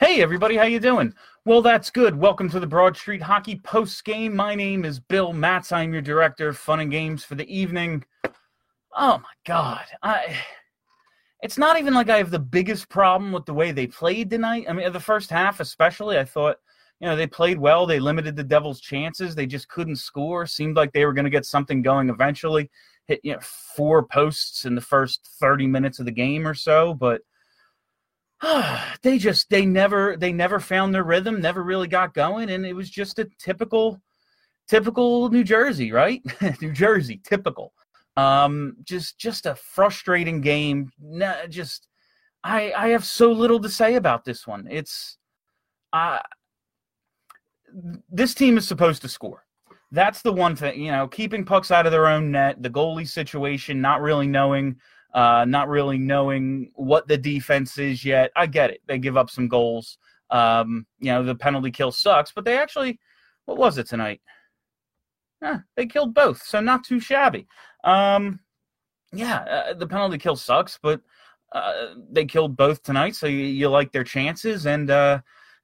Hey everybody, how you doing? Well, that's good. Welcome to the Broad Street Hockey Post Game. My name is Bill Matz. I'm your director of fun and games for the evening. Oh my god. I it's not even like I have the biggest problem with the way they played tonight. I mean, the first half especially, I thought, you know, they played well. They limited the Devils' chances. They just couldn't score. Seemed like they were going to get something going eventually. Hit you know, four posts in the first 30 minutes of the game or so, but they just they never they never found their rhythm, never really got going, and it was just a typical typical New Jersey, right? New Jersey, typical. Um, just just a frustrating game. Just I I have so little to say about this one. It's uh this team is supposed to score. That's the one thing, you know, keeping pucks out of their own net, the goalie situation, not really knowing uh, not really knowing what the defense is yet. I get it. They give up some goals. Um, you know, the penalty kill sucks, but they actually, what was it tonight? Eh, they killed both, so not too shabby. Um, yeah, uh, the penalty kill sucks, but uh, they killed both tonight, so you, you like their chances, and uh,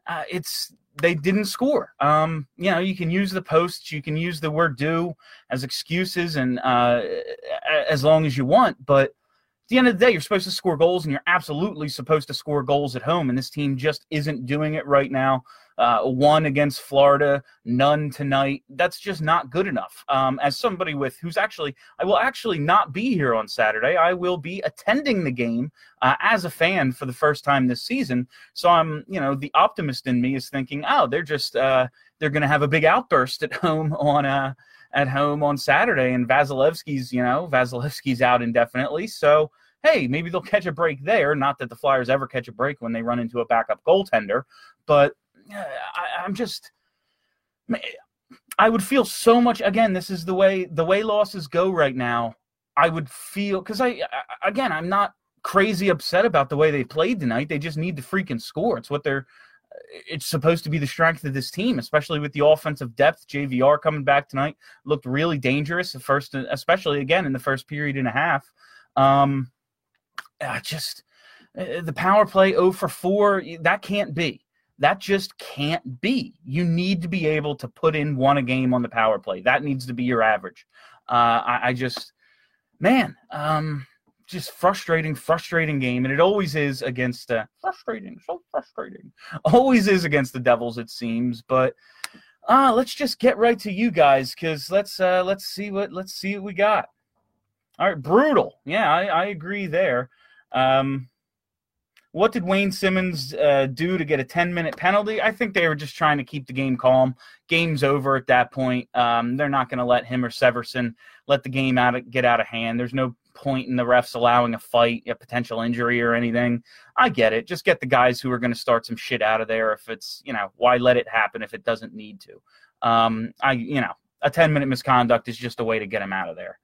uh, it's they didn't score. Um, you know, you can use the posts, you can use the word "do" as excuses, and uh, as long as you want, but at the end of the day, you're supposed to score goals, and you're absolutely supposed to score goals at home. And this team just isn't doing it right now. Uh, one against Florida, none tonight. That's just not good enough. Um, as somebody with who's actually, I will actually not be here on Saturday. I will be attending the game uh, as a fan for the first time this season. So I'm, you know, the optimist in me is thinking, oh, they're just, uh, they're going to have a big outburst at home on, uh, at home on Saturday, and Vasilevskiy's, you know, Vasilevskiy's out indefinitely. So, hey, maybe they'll catch a break there. Not that the Flyers ever catch a break when they run into a backup goaltender, but I, I'm just, I would feel so much. Again, this is the way the way losses go right now. I would feel because I, again, I'm not crazy upset about the way they played tonight. They just need to freaking score. It's what they're it's supposed to be the strength of this team, especially with the offensive depth. JVR coming back tonight looked really dangerous at first, especially again in the first period and a half. Um, just uh, the power play 0 for 4, that can't be. That just can't be. You need to be able to put in one a game on the power play. That needs to be your average. Uh, I, I, just, man, um, just frustrating, frustrating game, and it always is against uh, frustrating, so frustrating. Always is against the Devils, it seems. But uh, let's just get right to you guys, because let's uh, let's see what let's see what we got. All right, brutal. Yeah, I, I agree there. Um, what did Wayne Simmonds uh, do to get a 10 minute penalty? I think they were just trying to keep the game calm. Game's over at that point. Um, they're not going to let him or Severson let the game out of, get out of hand. There's no point in the refs allowing a fight, a potential injury or anything. I get it. Just get the guys who are going to start some shit out of there. If it's you know why let it happen if it doesn't need to. Um, I you know a 10 minute misconduct is just a way to get him out of there.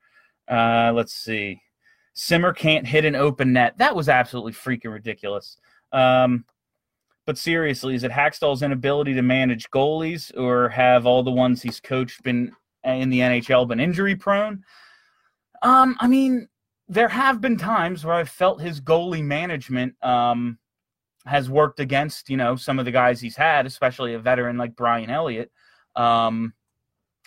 Uh, let's see. Simmer can't hit an open net. That was absolutely freaking ridiculous. Um, but seriously, is it Hakstol's inability to manage goalies, or have all the ones he's coached been in the NHL been injury prone? Um, I mean, there have been times where I've felt his goalie management um, has worked against you know some of the guys he's had, especially a veteran like Brian Elliott. Um,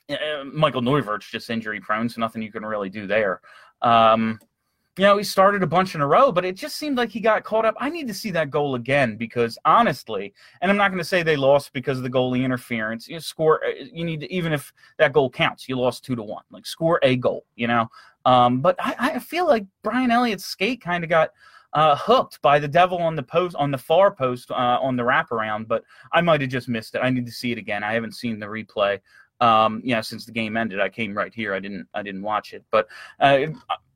uh, Michael Neuvirth's just injury prone, so nothing you can really do there. Um, you know, he started a bunch in a row, but it just seemed like he got caught up. I need to see that goal again because honestly, and I'm not going to say they lost because of the goalie interference. You score, uh, you need to, even if that goal counts, you lost two to one. Like score a goal, you know. Um, but I, I feel like Brian Elliott's skate kind of got uh, hooked by the devil on the post on the far post uh, on the wraparound, but I might have just missed it. I need to see it again. I haven't seen the replay. Um, know, since the game ended, I came right here. I didn't I didn't watch it, but uh,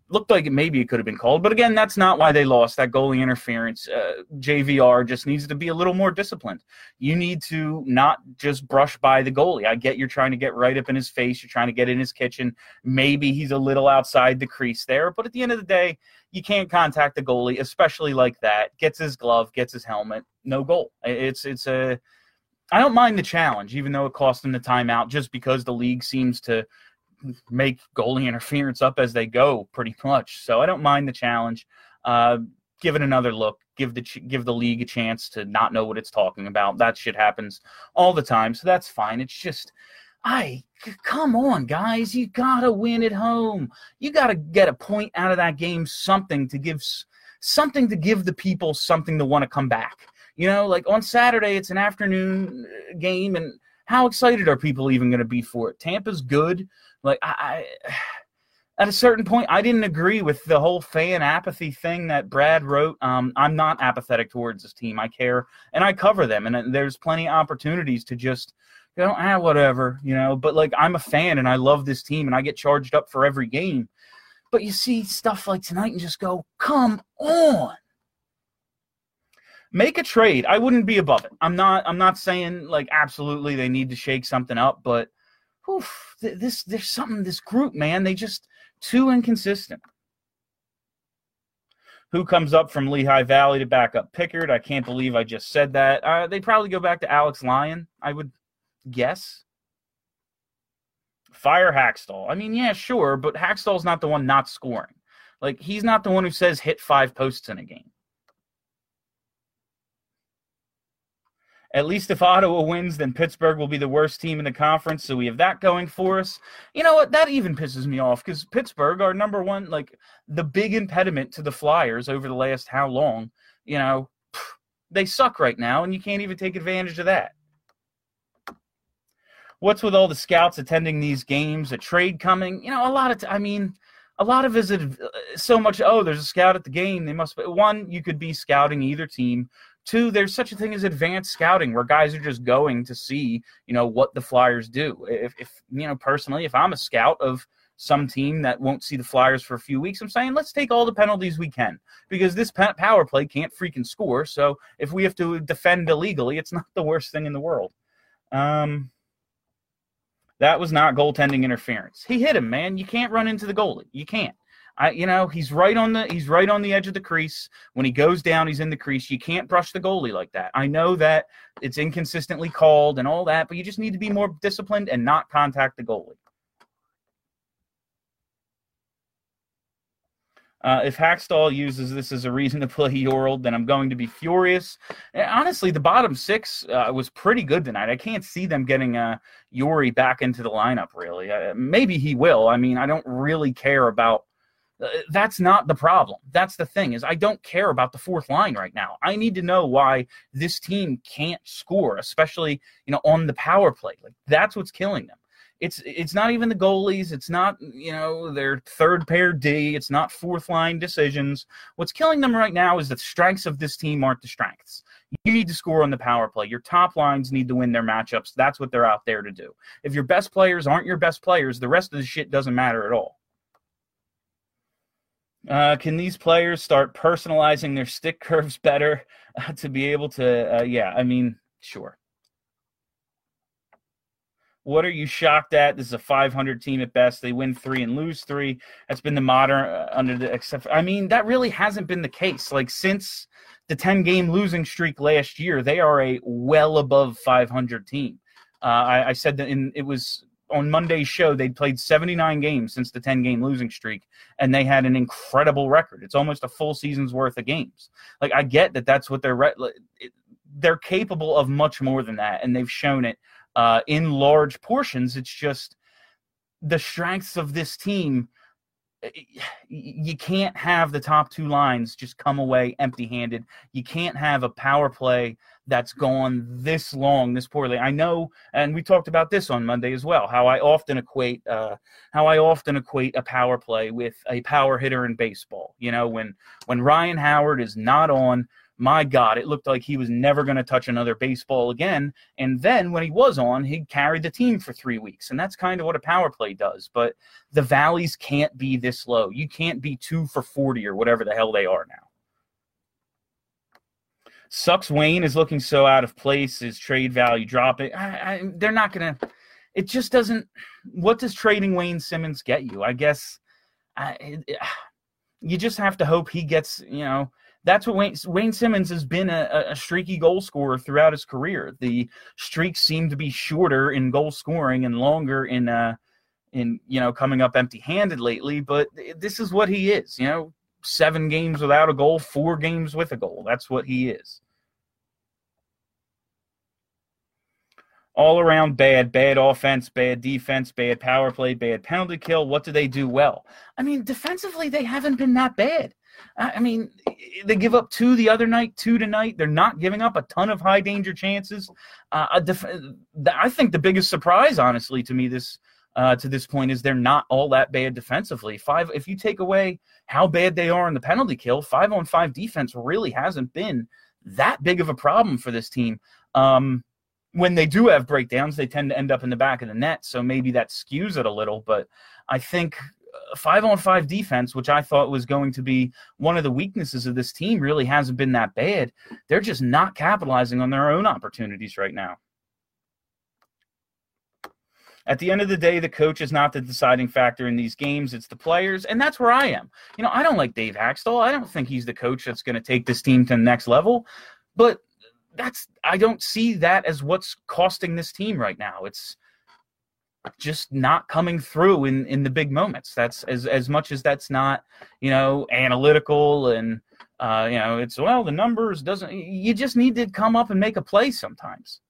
looked like maybe it could have been called. But again, that's not why they lost. That goalie interference. Uh, JVR just needs to be a little more disciplined. You need to not just brush by the goalie. I get you're trying to get right up in his face. You're trying to get in his kitchen. Maybe he's a little outside the crease there. But at the end of the day, you can't contact the goalie, especially like that. Gets his glove, gets his helmet, no goal. It's it's a. I don't mind the challenge, even though it cost him the timeout, just because the league seems to make goalie interference up as they go, pretty much. So I don't mind the challenge. Uh, give it another look. Give the give the league a chance to not know what it's talking about. That shit happens all the time, so that's fine. It's just, I come on, guys, you gotta win at home. You gotta get a point out of that game, something to give, something to give the people something to want to come back. You know, like on Saturday, it's an afternoon uh, game, and how excited are people even going to be for it? Tampa's good. Like I, I, at a certain point, I didn't agree with the whole fan apathy thing that Brad wrote. Um, I'm not apathetic towards this team. I care and I cover them, and uh, there's plenty of opportunities to just you know, ah, whatever, you know. But like, I'm a fan and I love this team, and I get charged up for every game. But you see stuff like tonight and just go, come on make a trade. I wouldn't be above it. I'm not. I'm not saying like absolutely they need to shake something up, but oof, this there's something this group, man. They just too inconsistent. Who comes up from Lehigh Valley to back up Pickard? I can't believe I just said that. Uh, they probably go back to Alex Lyon, I would guess. Fire Hakstol. I mean, yeah, sure, but Hakstol's not the one not scoring. Like he's not the one who says hit five posts in a game. At least if Ottawa wins, then Pittsburgh will be the worst team in the conference. So we have that going for us. You know what? That even pisses me off because Pittsburgh, our number one, like the big impediment to the Flyers over the last how long, you know, they suck right now, and you can't even take advantage of that. What's with all the scouts attending these games? A trade coming? You know, a lot of, t- I mean, a lot of is uh, so much. Oh, there's a scout at the game. They must. Be. One, you could be scouting either team. Two, there's such a thing as advanced scouting where guys are just going to see, you know, what the Flyers do. If, if you know, personally, if I'm a scout of some team that won't see the Flyers for a few weeks, I'm saying let's take all the penalties we can because this power play can't freaking score. So if we have to defend illegally, it's not the worst thing in the world. Um, that was not goaltending interference. He hit him, man. You can't run into the goalie. You can't. I, you know, he's right on the he's right on the edge of the crease. When he goes down, he's in the crease. You can't brush the goalie like that. I know that it's inconsistently called and all that, but you just need to be more disciplined and not contact the goalie. Uh, if Hakstol uses this as a reason to play Yorld, then I'm going to be furious. And honestly, the bottom six uh, was pretty good tonight. I can't see them getting uh, Jori back into the lineup, really. Uh, maybe he will. I mean, I don't really care about Uh, that's not the problem. That's the thing is I don't care about the fourth line right now. I need to know why this team can't score, especially you know on the power play. Like that's what's killing them. It's it's not even the goalies. It's not you know their third pair D. It's not fourth line decisions. What's killing them right now is the strengths of this team aren't the strengths. You need to score on the power play. Your top lines need to win their matchups. That's what they're out there to do. If your best players aren't your best players, the rest of the shit doesn't matter at all. Uh, can these players start personalizing their stick curves better uh, to be able to? Uh, yeah, I mean, sure. What are you shocked at? This is a 500 team at best. They win three and lose three. That's been the modern uh, under the except. I mean, that really hasn't been the case. Like since the 10 game losing streak last year, they are a well above 500 team. Uh, I, I, said that in it was on Monday's show, they'd played 79 games since the 10 game losing streak, and they had an incredible record. It's almost a full season's worth of games. Like, I get that that's what they're, re- they're capable of much more than that, and they've shown it uh, in large portions. It's just the strengths of this team you can't have the top two lines just come away empty handed. You can't have a power play that's gone this long, this poorly. I know, and we talked about this on Monday as well. How I often equate, uh, how I often equate a power play with a power hitter in baseball. You know, when when Ryan Howard is not on, my God, it looked like he was never going to touch another baseball again. And then when he was on, he carried the team for three weeks. And that's kind of what a power play does. But the valleys can't be this low. You can't be two for 40 or whatever the hell they are now. Sucks Wayne is looking so out of place. His trade value dropping. I, I, they're not going to. It just doesn't. What does trading Wayne Simmonds get you? I guess I, you just have to hope he gets, you know, that's what Wayne, Wayne Simmonds has been a, a, streaky goal scorer throughout his career. The streaks seem to be shorter in goal scoring and longer in uh in you know coming up empty-handed lately, but this is what he is, you know, 7 games without a goal, 4 games with a goal. That's what he is. all around bad, bad offense, bad defense, bad power play, bad penalty kill. What do they do well? I mean, defensively, they haven't been that bad. I mean, they give up two the other night, two tonight. They're not giving up a ton of high danger chances. Uh, def- I think the biggest surprise, honestly, to me this uh, to this point is they're not all that bad defensively. Five, if you take away how bad they are in the penalty kill, five on five defense really hasn't been that big of a problem for this team. Um, when they do have breakdowns, they tend to end up in the back of the net, so maybe that skews it a little. But I think five on five defense, which I thought was going to be one of the weaknesses of this team, really hasn't been that bad. They're just not capitalizing on their own opportunities right now. At the end of the day, the coach is not the deciding factor in these games. It's the players, and that's where I am. You know, I don't like Dave Hakstol. I don't think he's the coach that's going to take this team to the next level. But that's I don't see that as what's costing this team right now. It's just not coming through in in the big moments. That's as as much as that's not you know analytical and uh, you know it's well the numbers doesn't. You just need to come up and make a play sometimes.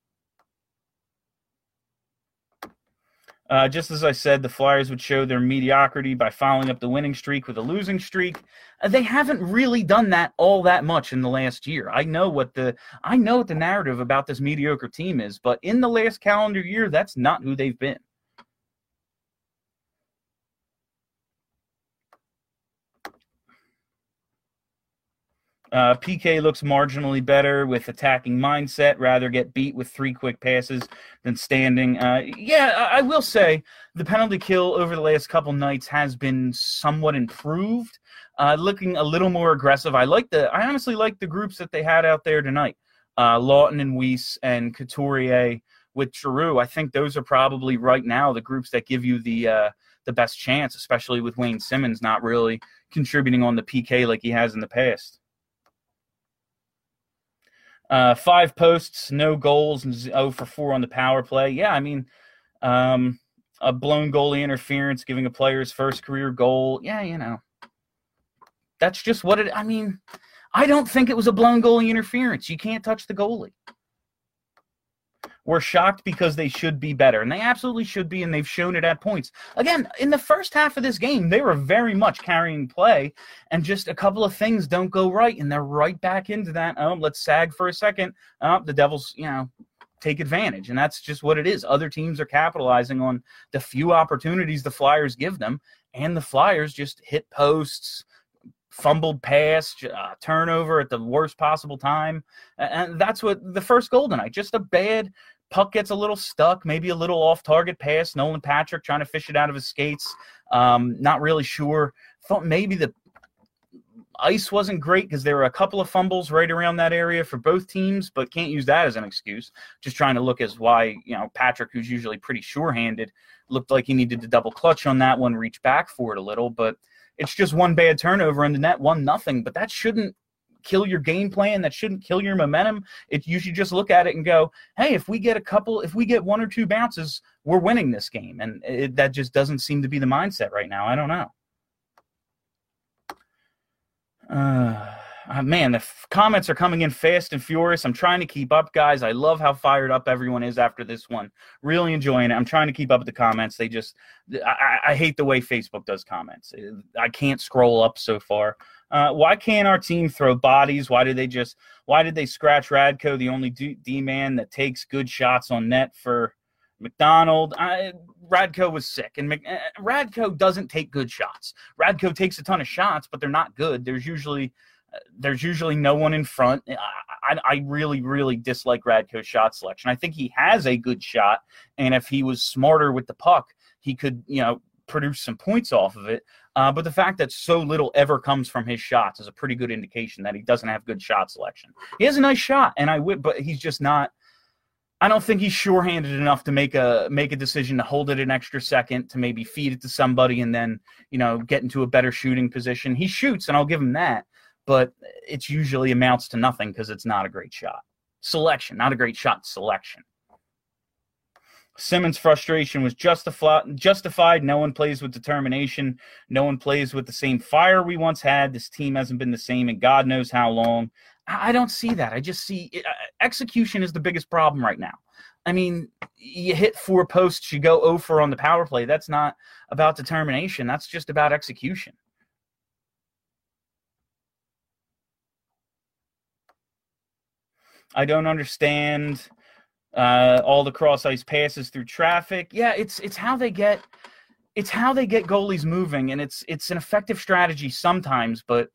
Uh, just as I said, the Flyers would show their mediocrity by following up the winning streak with a losing streak. Uh, they haven't really done that all that much in the last year. I know what the I know what the narrative about this mediocre team is, but in the last calendar year, that's not who they've been. Uh, PK looks marginally better with attacking mindset. Rather get beat with three quick passes than standing. Uh, yeah, I will say the penalty kill over the last couple nights has been somewhat improved. Uh, looking a little more aggressive. I like the. I honestly like the groups that they had out there tonight. Uh, Laughton and Weise and Couturier with Giroux. I think those are probably right now the groups that give you the uh, the best chance, especially with Wayne Simmonds not really contributing on the PK like he has in the past. Uh, five posts, no goals, and 0 for 4 on the power play. Yeah, I mean, um, a blown goalie interference, giving a player's first career goal. Yeah, you know, that's just what it. I mean, I don't think it was a blown goalie interference. You can't touch the goalie. We're shocked because they should be better, and they absolutely should be, and they've shown it at points. Again, in the first half of this game, they were very much carrying play, and just a couple of things don't go right, and they're right back into that. Oh, let's sag for a second. Oh, the Devils, you know, take advantage, and that's just what it is. Other teams are capitalizing on the few opportunities the Flyers give them, and the Flyers just hit posts fumbled pass, uh, turnover at the worst possible time. And that's what the first goal tonight, just a bad puck gets a little stuck, maybe a little off target pass. Nolan Patrick trying to fish it out of his skates. Um, not really sure. Thought maybe the ice wasn't great because there were a couple of fumbles right around that area for both teams, but can't use that as an excuse. Just trying to look as why, you know, Patrick, who's usually pretty sure handed, looked like he needed to double clutch on that one, reach back for it a little. But it's just one bad turnover in the net, one nothing. But that shouldn't kill your game plan. That shouldn't kill your momentum. It you should just look at it and go, hey, if we get a couple, if we get one or two bounces, we're winning this game. And it, that just doesn't seem to be the mindset right now. I don't know. Uh, uh, man, the f- comments are coming in fast and furious. I'm trying to keep up, guys. I love how fired up everyone is after this one. Really enjoying it. I'm trying to keep up with the comments. They just, I, I hate the way Facebook does comments. I can't scroll up so far. Uh, why can't our team throw bodies? Why did they just? Why did they scratch Radko, the only D man that takes good shots on net for MacDonald? I, Radko was sick, and Mc, uh, Radko doesn't take good shots. Radko takes a ton of shots, but they're not good. There's usually there's usually no one in front. I, I, really, really dislike Radko's shot selection. I think he has a good shot, and if he was smarter with the puck, he could, you know, produce some points off of it. Uh, but the fact that so little ever comes from his shots is a pretty good indication that he doesn't have good shot selection. He has a nice shot, and I would, but he's just not. I don't think he's sure-handed enough to make a make a decision to hold it an extra second to maybe feed it to somebody and then you know get into a better shooting position. He shoots, and I'll give him that, but it usually amounts to nothing because it's not a great shot selection, not a great shot selection. Simmonds' frustration was justified. Justified. No one plays with determination. No one plays with the same fire we once had. This team hasn't been the same in God knows how long. I don't see that. I just see uh, execution is the biggest problem right now. I mean, you hit four posts, you go over on the power play. That's not about determination. That's just about execution. I don't understand uh, all the cross ice passes through traffic. Yeah, it's it's how they get it's how they get goalies moving, and it's it's an effective strategy sometimes, but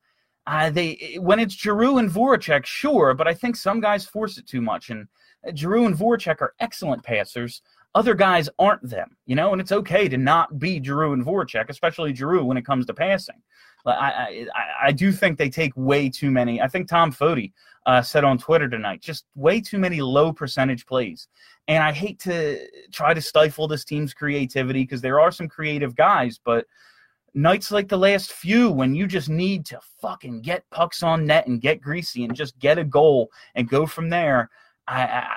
uh, they when it's Giroux and Voracek, sure, but I think some guys force it too much, and Giroux and Voracek are excellent passers. Other guys aren't them, you know, and it's okay to not be Giroux and Voracek, especially Giroux when it comes to passing. I, I, I do think they take way too many. I think Tom Foti uh, said on Twitter tonight, just way too many low percentage plays. And I hate to try to stifle this team's creativity because there are some creative guys, but nights like the last few when you just need to fucking get pucks on net and get greasy and just get a goal and go from there. I, I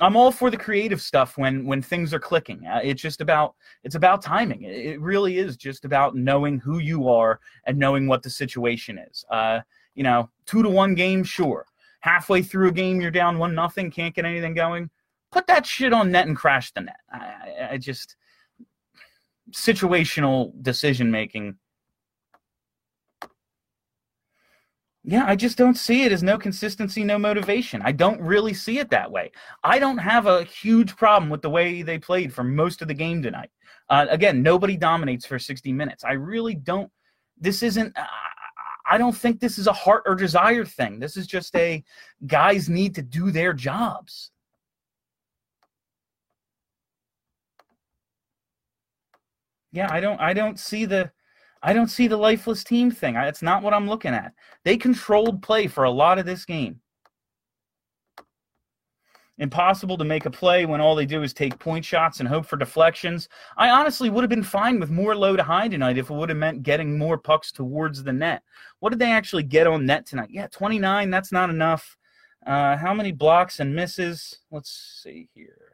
I'm all for the creative stuff when when things are clicking. Uh, it's just about it's about timing. It really is just about knowing who you are and knowing what the situation is. Uh, you know, two to one game, sure. Halfway through a game, you're down one nothing, can't get anything going. Put that shit on net and crash the net. I, I just situational decision making. Yeah, I just don't see it as no consistency, no motivation. I don't really see it that way. I don't have a huge problem with the way they played for most of the game tonight. Uh, again, nobody dominates for 60 minutes. I really don't. This isn't. I don't think this is a heart or desire thing. This is just a guys need to do their jobs. Yeah, I don't I don't see the I don't see the lifeless team thing. That's not what I'm looking at. They controlled play for a lot of this game impossible to make a play when all they do is take point shots and hope for deflections. I honestly would have been fine with more low to high tonight if it would have meant getting more pucks towards the net. What did they actually get on net tonight? Yeah, 29, that's not enough. Uh, how many blocks and misses? Let's see here.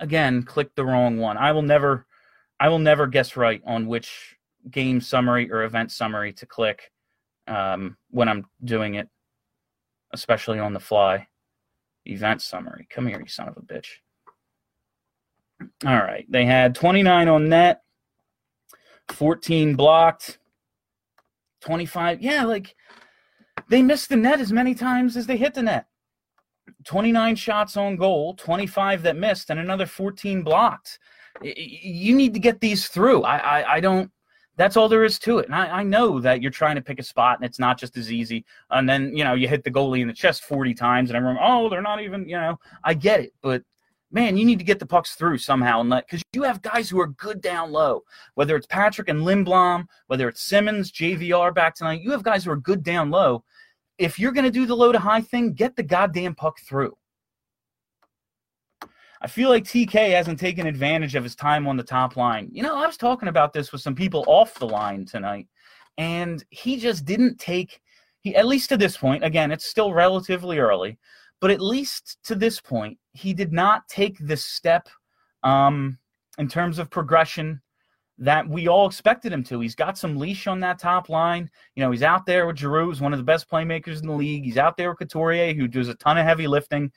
Again, click the wrong one. I will never I will never guess right on which game summary or event summary to click um, when I'm doing it especially on the fly. Event summary. Come here, you son of a bitch. All right. They had 29 on net, 14 blocked, 25. Yeah, like they missed the net as many times as they hit the net. 29 shots on goal, 25 that missed, and another 14 blocked. You need to get these through. I, I, I don't that's all there is to it. And I, I, know that you're trying to pick a spot and it's not just as easy. And then, you know, you hit the goalie in the chest 40 times and everyone, oh, they're not even, you know, I get it. But man, you need to get the pucks through somehow. And because you have guys who are good down low, whether it's Patrick and Lindblom, whether it's Simmonds, JVR back tonight, you have guys who are good down low. If you're going to do the low to high thing, get the goddamn puck through. I feel like TK hasn't taken advantage of his time on the top line. You know, I was talking about this with some people off the line tonight, and he just didn't take he at least to this point, again, it's still relatively early, but at least to this point, he did not take this step um, in terms of progression that we all expected him to. He's got some leash on that top line. You know, he's out there with Giroux, one of the best playmakers in the league. He's out there with Couturier, who does a ton of heavy lifting.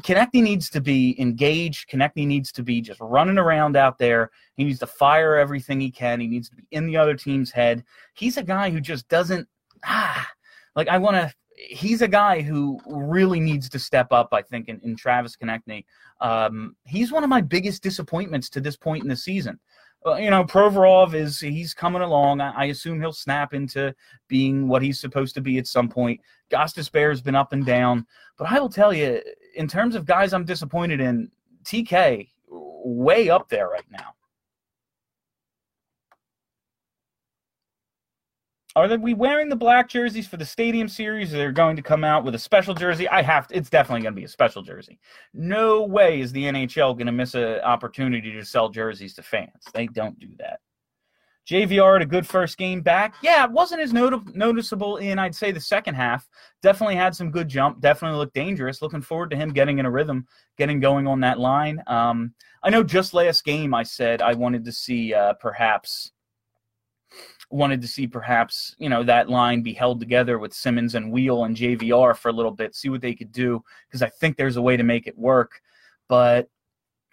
Konecny needs to be engaged. Konecny needs to be just running around out there. He needs to fire everything he can. He needs to be in the other team's head. He's a guy who just doesn't ah like I want to. He's a guy who really needs to step up. I think in, in Travis Konecny. Um, he's one of my biggest disappointments to this point in the season. uh, you know, Provorov is he's coming along. I, I, assume he'll snap into being what he's supposed to be at some point. Gostisbehere has been up and down, but I will tell you, in terms of guys I'm disappointed in, TK way up there right now. Are they, we wearing the black jerseys for the stadium series? Are They're going to come out with a special jersey. I have to, it's definitely going to be a special jersey. No way is the NHL going to miss an opportunity to sell jerseys to fans. They don't do that. JVR had a good first game back. Yeah, it wasn't as not- noticeable in, I'd say, the second half. Definitely had some good jump. Definitely looked dangerous. Looking forward to him getting in a rhythm, getting going on that line. Um, I know just last game I said I wanted to see uh, perhaps wanted to see perhaps you know that line be held together with Simmonds and Weal and JVR for a little bit, see what they could do because I think there's a way to make it work. But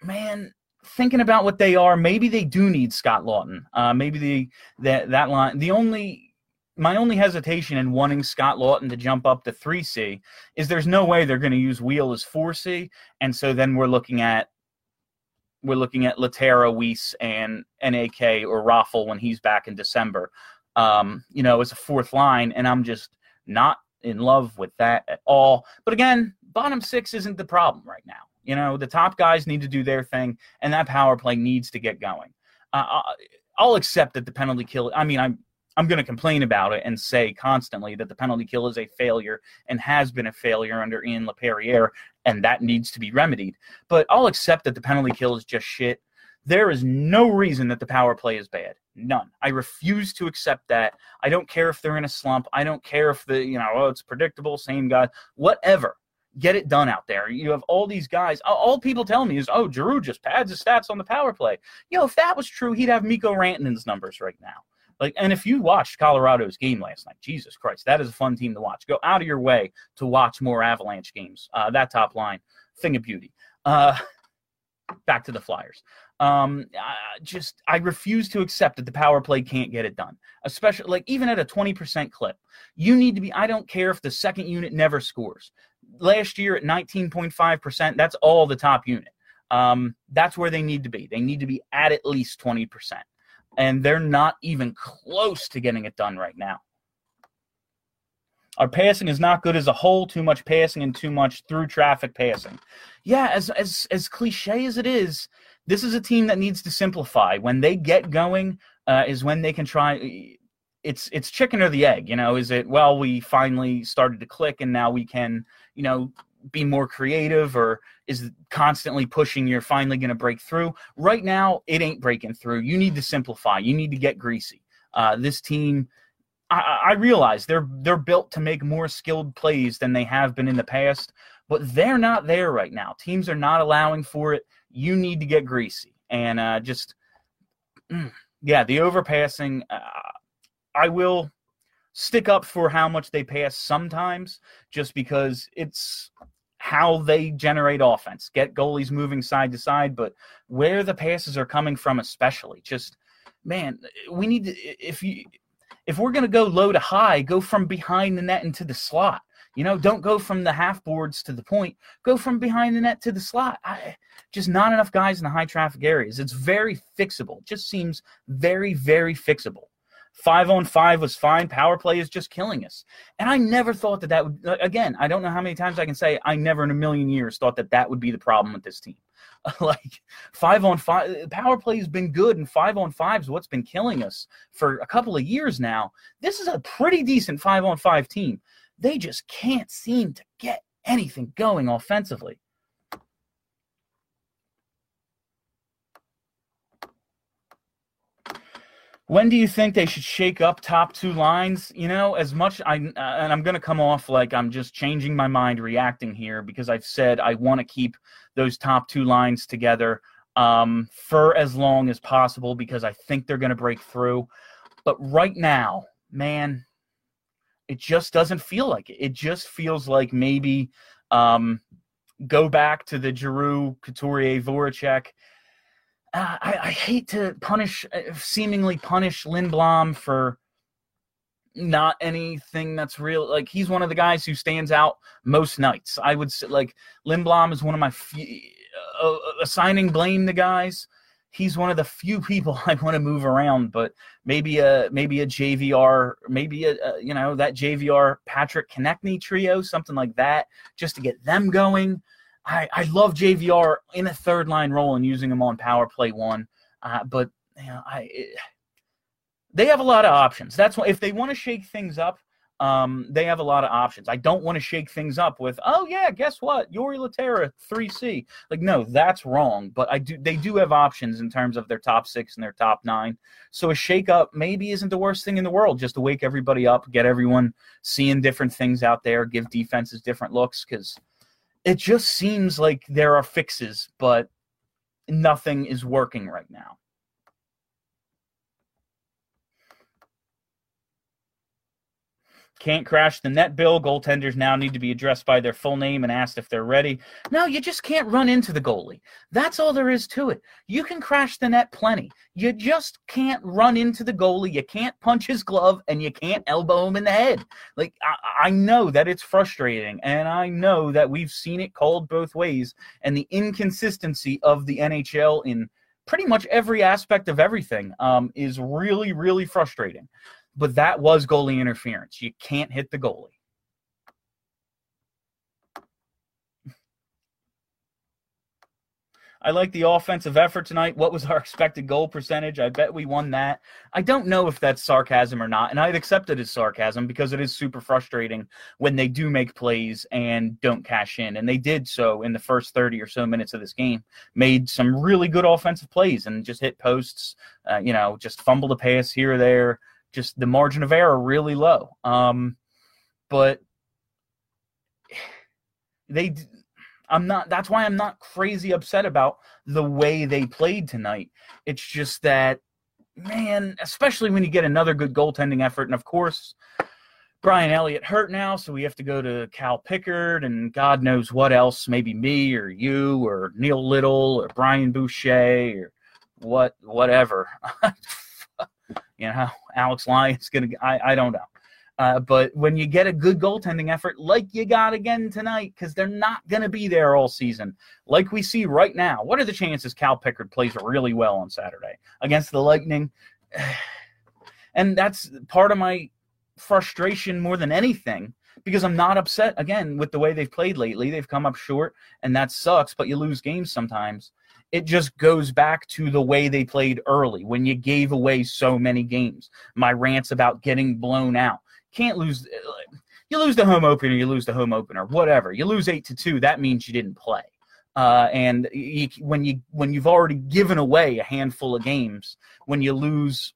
man, thinking about what they are, maybe they do need Scott Laughton. Uh, maybe the that that line. The only my only hesitation in wanting Scott Laughton to jump up to three C is there's no way they're going to use Weal as four C, and so then we're looking at we're looking at Lehtera, Weise, and NAK or Raffl when he's back in December. Um, you know, as a fourth line, and I'm just not in love with that at all. But again, bottom six isn't the problem right now. You know, the top guys need to do their thing, and that power play needs to get going. Uh, I'll accept that the penalty kill. I mean, I'm I'm going to complain about it and say constantly that the penalty kill is a failure and has been a failure under Ian Laperriere, and that needs to be remedied. But I'll accept that the penalty kill is just shit. There is no reason that the power play is bad. None. I refuse to accept that. I don't care if they're in a slump. I don't care if the, you know, oh, it's predictable, same guy, whatever. Get it done out there. You have all these guys. All people tell me is, oh, Giroux just pads his stats on the power play. You know, if that was true, he'd have Mikko Rantanen's numbers right now. Like, and if you watched Colorado's game last night, Jesus Christ, that is a fun team to watch. Go out of your way to watch more Avalanche games. Uh, that top line, thing of beauty. Uh, back to the Flyers. Um, I just I refuse to accept that the power play can't get it done, especially like even at a twenty percent clip. You need to be. I don't care if the second unit never scores. Last year at nineteen point five percent, that's all the top unit. Um, that's where they need to be. They need to be at at least twenty percent and they're not even close to getting it done right now. Our passing is not good as a whole. Too much passing and too much through traffic passing. Yeah, as as as cliche as it is, this is a team that needs to simplify. When they get going, uh, is when they can try. It's it's chicken or the egg. You know, is it? Well, we finally started to click, and now we can, you know, be more creative or is constantly pushing you're finally going to break through? Right now it ain't breaking through. You need to simplify. You need to get greasy. Uh, this team I, I realize they're they're built to make more skilled plays than they have been in the past but they're not there right now. Teams are not allowing for it. You need to get greasy. And uh, just mm, yeah the overpassing uh, i will stick up for how much they pass sometimes just because it's how they generate offense, get goalies moving side to side, but where the passes are coming from, especially, just man, we need to if you if we're gonna go low to high, go from behind the net into the slot. You know, don't go from the half boards to the point. Go from behind the net to the slot. I, just not enough guys in the high traffic areas. It's very fixable. It just seems very, very fixable. Five on five was fine. Power play is just killing us. And I never thought that that would, uh, again, I don't know how many times I can say I never in a million years thought that that would be the problem with this team. like five on five, power play has been good, and five on five is what's been killing us for a couple of years now. This is a pretty decent five on five team. They just can't seem to get anything going offensively. When do you think they should shake up top two lines? You know, as much I uh, and I'm going to come off like I'm just changing my mind reacting here because I've said I want to keep those top two lines together um, for as long as possible because I think they're going to break through. But right now, man, it just doesn't feel like it. It just feels like maybe um, go back to the Giroux, Couturier, Voracek – uh, I, I, hate to punish, uh, seemingly punish Lindblom for not anything that's real. Like he's one of the guys who stands out most nights. I would say, like Lindblom is one of my f- uh, uh, assigning blame to guys. he's one of the few people I want to move around. But maybe a maybe a JVR, maybe a, a you know that JVR Patrick Konecny trio, something like that, just to get them going. I, I love JVR in a third line role and using him on power play one, uh, but you know, I it, they have a lot of options. That's why if they want to shake things up, um, they have a lot of options. I don't want to shake things up with, oh yeah, guess what, Jori Lehtera three C. Like no, that's wrong. But I do, they do have options in terms of their top six and their top nine. So a shake up maybe isn't the worst thing in the world. Just to wake everybody up, get everyone seeing different things out there, give defenses different looks because it just seems like there are fixes, but nothing is working right now. Can't crash the net bill. Goaltenders now need to be addressed by their full name and asked if they're ready. No, you just can't run into the goalie. That's all there is to it. You can crash the net plenty. You just can't run into the goalie. You can't punch his glove and you can't elbow him in the head. Like, I, I know that it's frustrating and I know that we've seen it called both ways and the inconsistency of the NHL in pretty much every aspect of everything um, is really, really frustrating but that was goalie interference. You can't hit the goalie. I like the offensive effort tonight. What was our expected goal percentage? I bet we won that. I don't know if that's sarcasm or not, and I'd accept it as sarcasm because it is super frustrating when they do make plays and don't cash in. And they did so in the first 30 or so minutes of this game. Made some really good offensive plays and just hit posts, uh, you know, just fumbled a pass here or there just the margin of error really low. Um, but they, I'm not. That's why I'm not crazy upset about the way they played tonight. It's just that, man, especially when you get another good goaltending effort, and of course. Brian Elliott hurt now, so we have to go to Cal Pickard and God knows what else, maybe me or you or Neil Little or Brian Boucher or what whatever. You know, Alex Lyon's going to, I don't know. Uh, but when you get a good goaltending effort like you got again tonight, because they're not going to be there all season, like we see right now, what are the chances Cal Pickard plays really well on Saturday against the Lightning? And that's part of my frustration more than anything because I'm not upset again with the way they've played lately. They've come up short, and that sucks, but you lose games sometimes it just goes back to the way they played early when you gave away so many games. My rants about getting blown out. Can't lose. You lose the home opener, you lose the home opener, whatever. You lose eight to two, that means you didn't play. Uh, and you, when you when you've already given away a handful of games, when you lose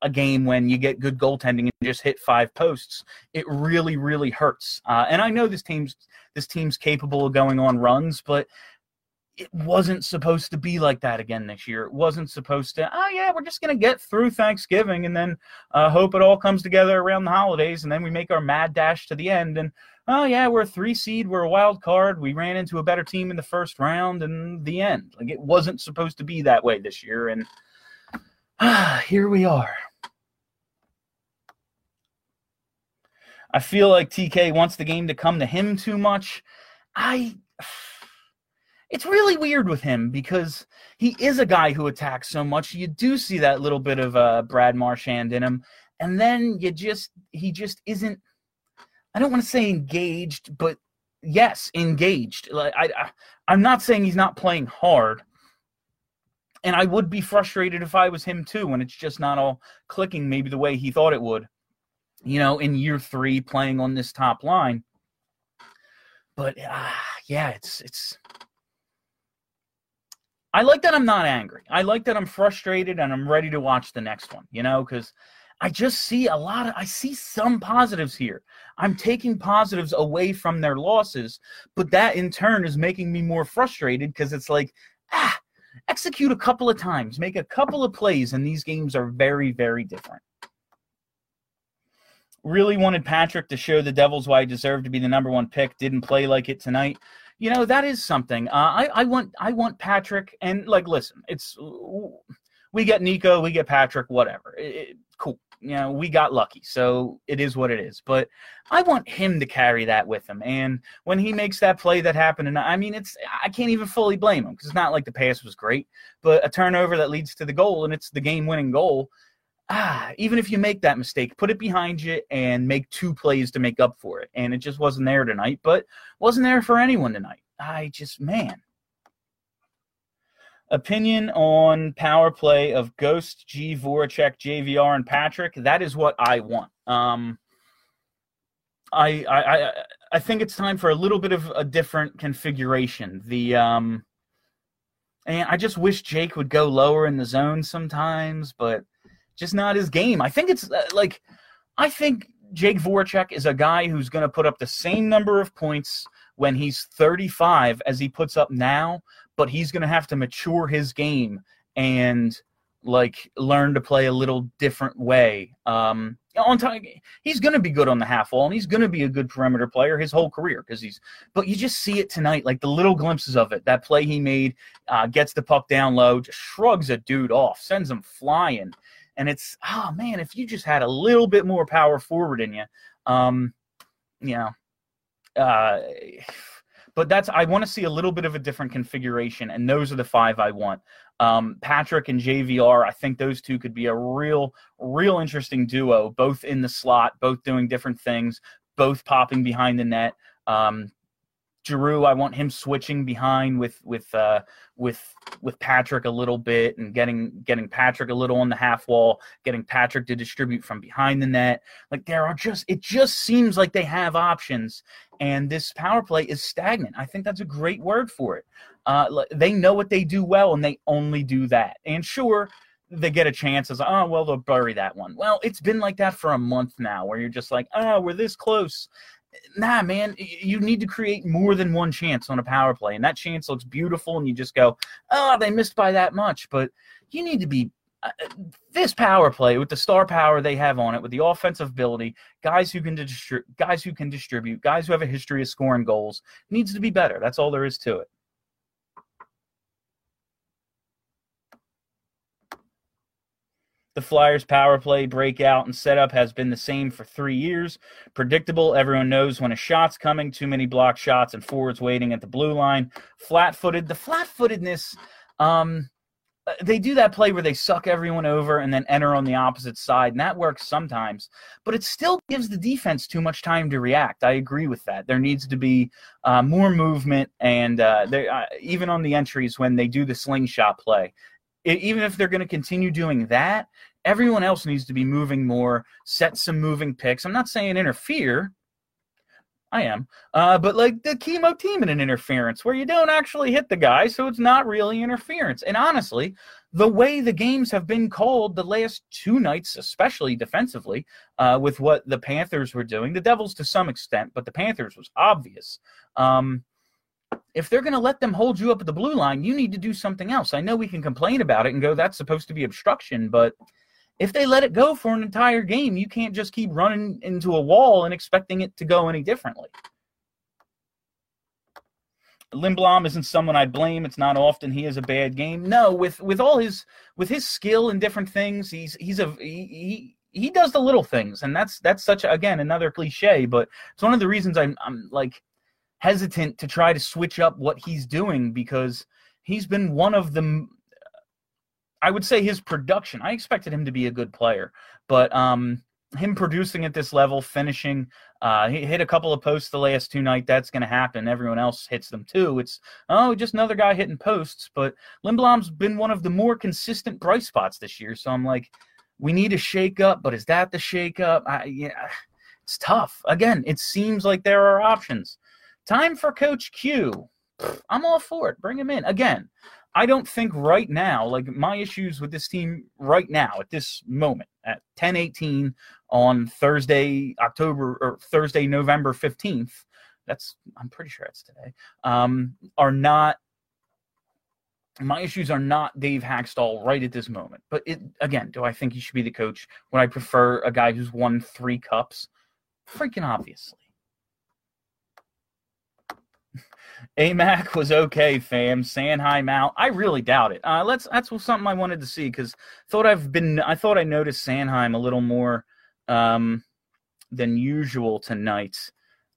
a game when you get good goaltending and just hit five posts, it really really hurts. Uh, and I know this team's this team's capable of going on runs, but it wasn't supposed to be like that again this year. It wasn't supposed to, oh, yeah, we're just going to get through Thanksgiving and then uh, hope it all comes together around the holidays and then we make our mad dash to the end. And, oh, yeah, we're a three seed, we're a wild card. We ran into a better team in the first round and the end. Like, it wasn't supposed to be that way this year. And ah, here we are. I feel like TK wants the game to come to him too much. I it's really weird with him because he is a guy who attacks so much. You do see that little bit of uh, Brad Marchand in him, and then you just he just isn't. I don't want to say engaged, but yes, engaged. Like I, I I'm not saying he's not playing hard, and I would be frustrated if I was him too, when it's just not all clicking maybe the way he thought it would. You know, in year three, playing on this top line. But uh, yeah, it's it's I like that I'm not angry. I like that I'm frustrated and I'm ready to watch the next one, you know, because I just see a lot of, I see some positives here. I'm taking positives away from their losses, but that in turn is making me more frustrated because it's like, ah, execute a couple of times, make a couple of plays, and these games are very, very different. Really wanted Patrick to show the Devils why he deserved to be the number one pick. Didn't play like it tonight you know that is something. Uh, I I want I want Patrick and like listen, it's we get Nico, we get Patrick, whatever. It, it, cool. you know, we got lucky. So it is what it is. But I want him to carry that with him. And when he makes that play that happened, and I mean, it's I can't even fully blame him because it's not like the pass was great, but a turnover that leads to the goal and it's the game winning goal. Ah, even if you make that mistake, put it behind you and make two plays to make up for it. And it just wasn't there tonight, but wasn't there for anyone tonight. I just, man, opinion on power play of Ghost, G, Voracek, JVR, and Patrick. That is what I want. Um, I, I, I, think it's time for a little bit of a different configuration. The um, and I just wish Jake would go lower in the zone sometimes, but just not his game. I think it's uh, like I think Jake Voracek is a guy who's going to put up the same number of points when he's 35 as he puts up now, but he's going to have to mature his game and like learn to play a little different way. Um, on time, he's going to be good on the half wall, and he's going to be a good perimeter player his whole career because he's. But you just see it tonight, like the little glimpses of it. That play he made, uh, gets the puck down low, just shrugs a dude off, sends him flying, and it's oh man, if you just had a little bit more power forward in you, um, you know, uh, but that's I want to see a little bit of a different configuration, and those are the five I want. Um, Patrick and JVR, I think those two could be a real, real interesting duo, both in the slot, both doing different things, both popping behind the net. Um, Giroux, I want him switching behind with with uh, with with Patrick a little bit and getting getting Patrick a little on the half wall, getting Patrick to distribute from behind the net. Like there are just it just seems like they have options, and this power play is stagnant. I think that's a great word for it. Uh, they know what they do well, and they only do that. And sure, they get a chance as oh well they'll bury that one. Well, it's been like that for a month now, where you're just like oh we're this close nah, man, you need to create more than one chance on a power play. And that chance looks beautiful, and you just go, oh, they missed by that much. But you need to be uh, this power play with the star power they have on it, with the offensive ability, guys who can distri- guys who can distribute, guys who have a history of scoring goals, needs to be better. That's all there is to it. The Flyers' power play breakout and setup has been the same for three years. Predictable. Everyone knows when a shot's coming. Too many block shots and forwards waiting at the blue line. Flat footed. The flat footedness, um, they do that play where they suck everyone over and then enter on the opposite side, and that works sometimes. But it still gives the defense too much time to react. I agree with that. There needs to be uh, more movement, and uh, uh, even on the entries when they do the slingshot play, even if they're going to continue doing that, everyone else needs to be moving more, set some moving picks. I'm not saying interfere. I am. Uh, but like the chemo team in an interference where you don't actually hit the guy, so it's not really interference. And honestly, the way the games have been called the last two nights, especially defensively, uh, with what the Panthers were doing, the Devils to some extent, but the Panthers was obvious. Um, if they're going to let them hold you up at the blue line, you need to do something else. I know we can complain about it and go, that's supposed to be obstruction, but if they let it go for an entire game, you can't just keep running into a wall and expecting it to go any differently. Lindblom isn't someone I'd blame. It's not often he has a bad game. No, with with all his with his skill and different things, he's he's a he, he he does the little things, and that's that's such a, again another cliche, but it's one of the reasons I'm I'm like hesitant to try to switch up what he's doing because he's been one of the I would say his production. I expected him to be a good player, but um, him producing at this level, finishing, uh, he hit a couple of posts the last two night. That's going to happen. Everyone else hits them too. It's oh, just another guy hitting posts. But Lindblom's been one of the more consistent bright spots this year. So I'm like, we need a shake up, but is that the shake up? I, yeah, it's tough. Again, it seems like there are options. Time for Coach Q. I'm all for it. Bring him in. Again, I don't think right now, like my issues with this team right now at this moment at 10:18 on Thursday, October or Thursday, November 15th. That's I'm pretty sure it's today. Um, are not my issues are not Dave Hakstol right at this moment. But it, again, do I think he should be the coach? Would I prefer a guy who's won three cups? Freaking obviously. AMAC was okay, fam. Sanheim out. I really doubt it. Uh, let's. That's something I wanted to see because thought I've been. I thought I noticed Sanheim a little more um, than usual tonight.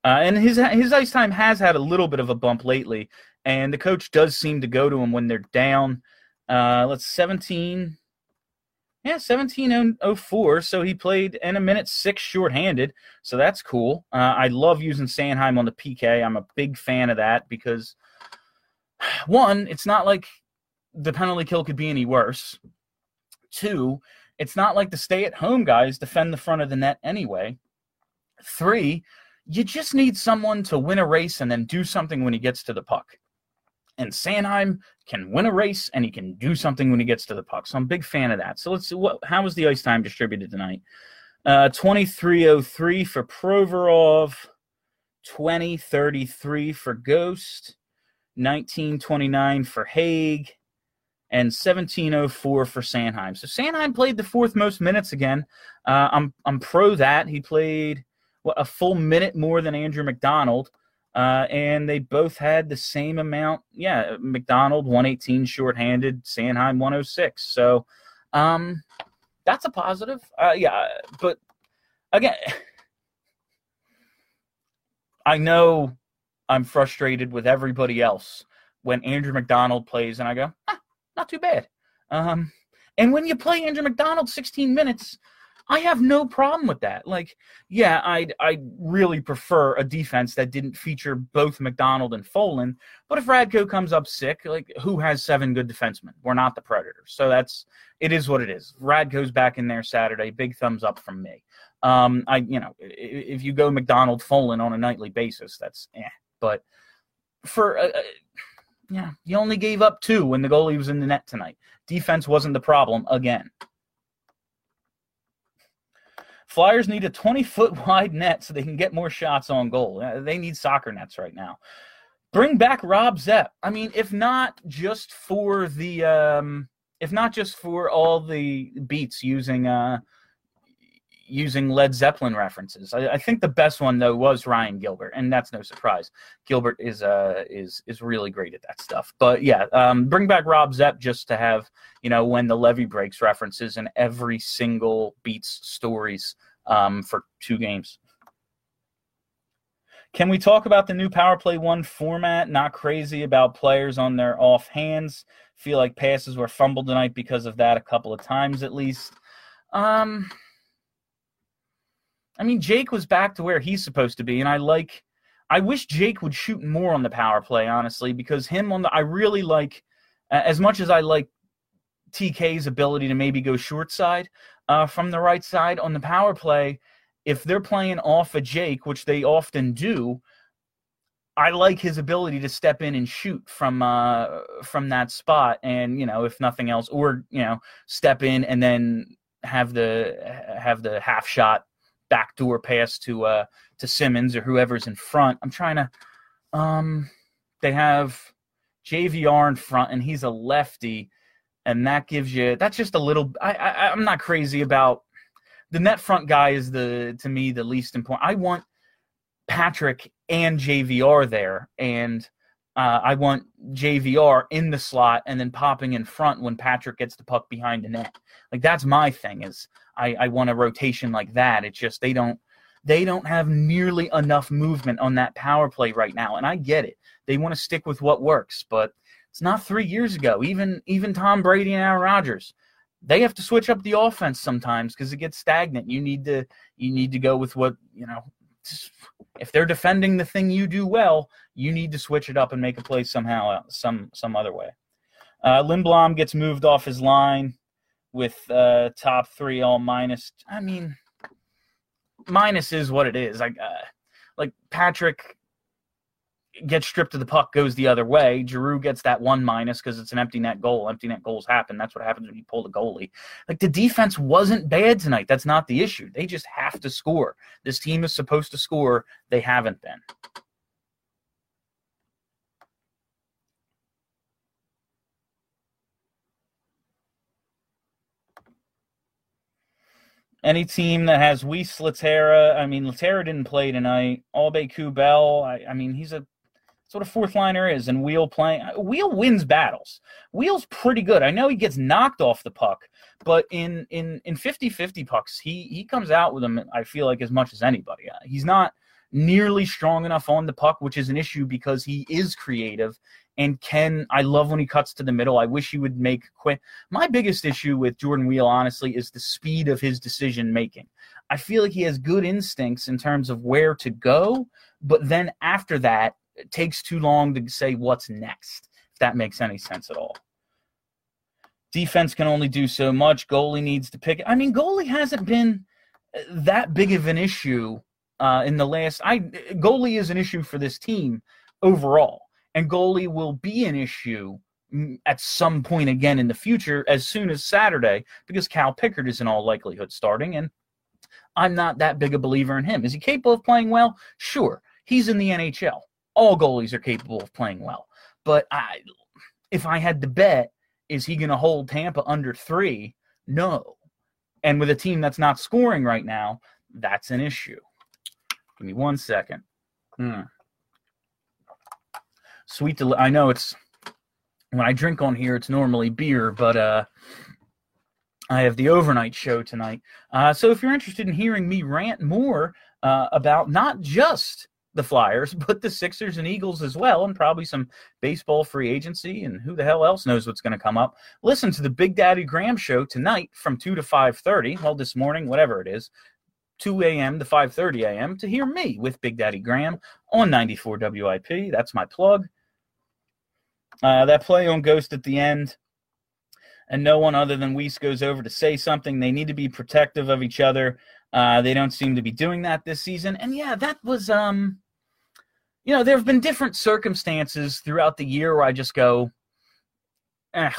Uh, and his his ice time has had a little bit of a bump lately, and the coach does seem to go to him when they're down. Uh, let's 17. Yeah, 1704. So he played in a minute six shorthanded. So that's cool. Uh, I love using Sanheim on the PK. I'm a big fan of that because, one, it's not like the penalty kill could be any worse. Two, it's not like the stay at home guys defend the front of the net anyway. Three, you just need someone to win a race and then do something when he gets to the puck. And Sanheim can win a race and he can do something when he gets to the puck. So I'm a big fan of that. So let's see what how was the ice time distributed tonight? Uh 2303 for Provorov, 2033 for Ghost, 1929 for Hagg, and 1704 for Sanheim. So Sanheim played the fourth most minutes again. Uh, I'm I'm pro that. He played what a full minute more than Andrew MacDonald. Uh, and they both had the same amount. Yeah, MacDonald 118 shorthanded, Sanheim 106. So um, that's a positive. Uh, yeah, but again, I know I'm frustrated with everybody else when Andrew MacDonald plays, and I go, ah, not too bad. Um, and when you play Andrew MacDonald 16 minutes, I have no problem with that. Like, yeah, I I really prefer a defense that didn't feature both MacDonald and Folin. But if Radko comes up sick, like who has seven good defensemen? We're not the Predators, so that's it is what it is. Radko's back in there Saturday. Big thumbs up from me. Um, I you know if you go MacDonald Folin on a nightly basis, that's eh. But for uh, uh, yeah, you only gave up two when the goalie was in the net tonight. Defense wasn't the problem again. Flyers need a 20 foot wide net so they can get more shots on goal. Uh, they need soccer nets right now. Bring back Rob Zepp. I mean, if not just for the, um, if not just for all the beats using, uh, using Led Zeppelin references. I, I, think the best one though was Ryan Gilbert, and that's no surprise. Gilbert is uh is is really great at that stuff. But yeah, um, bring back Rob Zepp just to have you know when the levee breaks references in every single Beats stories um, for two games. Can we talk about the new Power Play One format? Not crazy about players on their off hands. Feel like passes were fumbled tonight because of that a couple of times at least. Um, I mean, Jake was back to where he's supposed to be, and I like. I wish Jake would shoot more on the power play, honestly, because him on the. I really like, as much as I like TK's ability to maybe go short side uh, from the right side on the power play. If they're playing off a of Jake, which they often do, I like his ability to step in and shoot from uh, from that spot, and you know, if nothing else, or you know, step in and then have the have the half shot backdoor pass to uh, to Simmonds or whoever's in front. I'm trying to. Um, they have JVR in front, and he's a lefty and that gives you that's just a little. I, I I'm not crazy about the net front guy is the to me the least important. I want Patrick and JVR there, and uh, I want JVR in the slot and then popping in front when Patrick gets the puck behind the net. Like that's my thing. Is I, I want a rotation like that. It's just they don't they don't have nearly enough movement on that power play right now, and I get it. They want to stick with what works, but it's not three years ago. Even even Tom Brady and Aaron Rodgers, they have to switch up the offense sometimes because it gets stagnant. You need to you need to go with what you know. If they're defending the thing you do well, you need to switch it up and make a play somehow, some some other way. Uh, Lindblom gets moved off his line with uh, top three all minus. I mean, minus is what it is. Like, uh, like Patrick gets stripped of the puck, goes the other way. Giroux gets that one minus because it's an empty net goal. Empty net goals happen. That's what happens when you pull the goalie. Like the defense wasn't bad tonight. That's not the issue. They just have to score. This team is supposed to score. They haven't been. Any team that has Weise, Lehtera, I mean, Lehtera didn't play tonight. Aube Kubel, I, I mean, he's a what a fourth liner is. And Weal playing Weal wins battles. Weal's pretty good. I know he gets knocked off the puck, but in in in 50-50 pucks, he he comes out with them. I feel like as much as anybody. Uh, he's not nearly strong enough on the puck, which is an issue because he is creative and Ken, I love when he cuts to the middle. I wish he would make quick. My biggest issue with Jordan Weal, honestly, is the speed of his decision making. I feel like he has good instincts in terms of where to go, but then after that, it takes too long to say what's next, if that makes any sense at all. Defense can only do so much. Goalie needs to pick. I mean, goalie hasn't been uh, that big of an issue uh, in the last. I goalie is an issue for this team overall, and goalie will be an issue at some point again in the future as soon as Saturday because Cal Pickard is in all likelihood starting, and I'm not that big a believer in him. Is he capable of playing well? Sure. He's in the NHL. All goalies are capable of playing well, but I, if I had to bet, is he going to hold Tampa under three? No. And with a team that's not scoring right now, that's an issue. Give me one second. Hmm. Sweet. Del- I know it's when I drink on here, it's normally beer, but uh, I have the overnight show tonight. Uh, so if you're interested in hearing me rant more uh, about not just the Flyers, but the Sixers and Eagles as well, and probably some baseball free agency and who the hell else knows what's going to come up. Listen to the Big Daddy Graham show tonight from 2 to 5:30, well this morning, whatever it is, 2 a.m. to 5:30 a.m. to hear me with Big Daddy Graham on 94 WIP. That's my plug. Uh, that play on Ghost at the end, and no one other than Weise goes over to say something. They need to be protective of each other. Uh, they don't seem to be doing that this season. And yeah, that was um, you know, there have been different circumstances throughout the year where I just go, eh,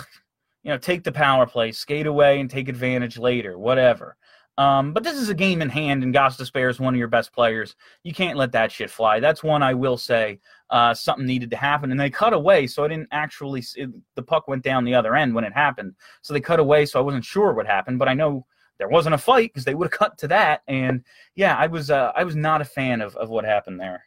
you know, take the power play, skate away, and take advantage later, whatever. Um, but this is a game in hand, and Gostisbehere is one of your best players. You can't let that shit fly. That's one I will say uh, something needed to happen, and they cut away, so I didn't actually. It, the puck went down the other end when it happened, so they cut away, so I wasn't sure what happened. But I know there wasn't a fight because they would have cut to that, and yeah, I was uh, I was not a fan of of what happened there.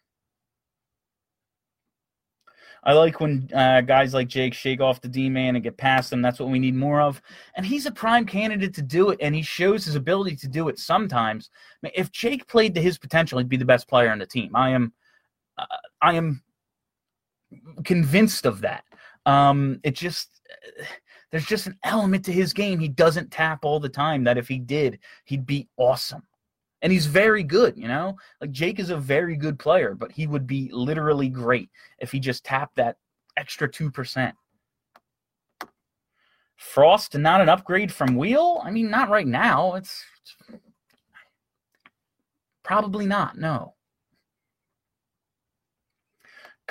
I like when uh, guys like Jake shake off the D man and get past him. That's what we need more of. And he's a prime candidate to do it, and he shows his ability to do it sometimes. if Jake played to his potential, he'd be the best player on the team. I am, uh, I am convinced of that. Um, it just there's just an element to his game he doesn't tap all the time that if he did, he'd be awesome. And he's very good you know? Like jake is a very good player but he would be literally great if he just tapped that extra 2% frost not an upgrade from Weal? I mean not right now. It's, it's probably not no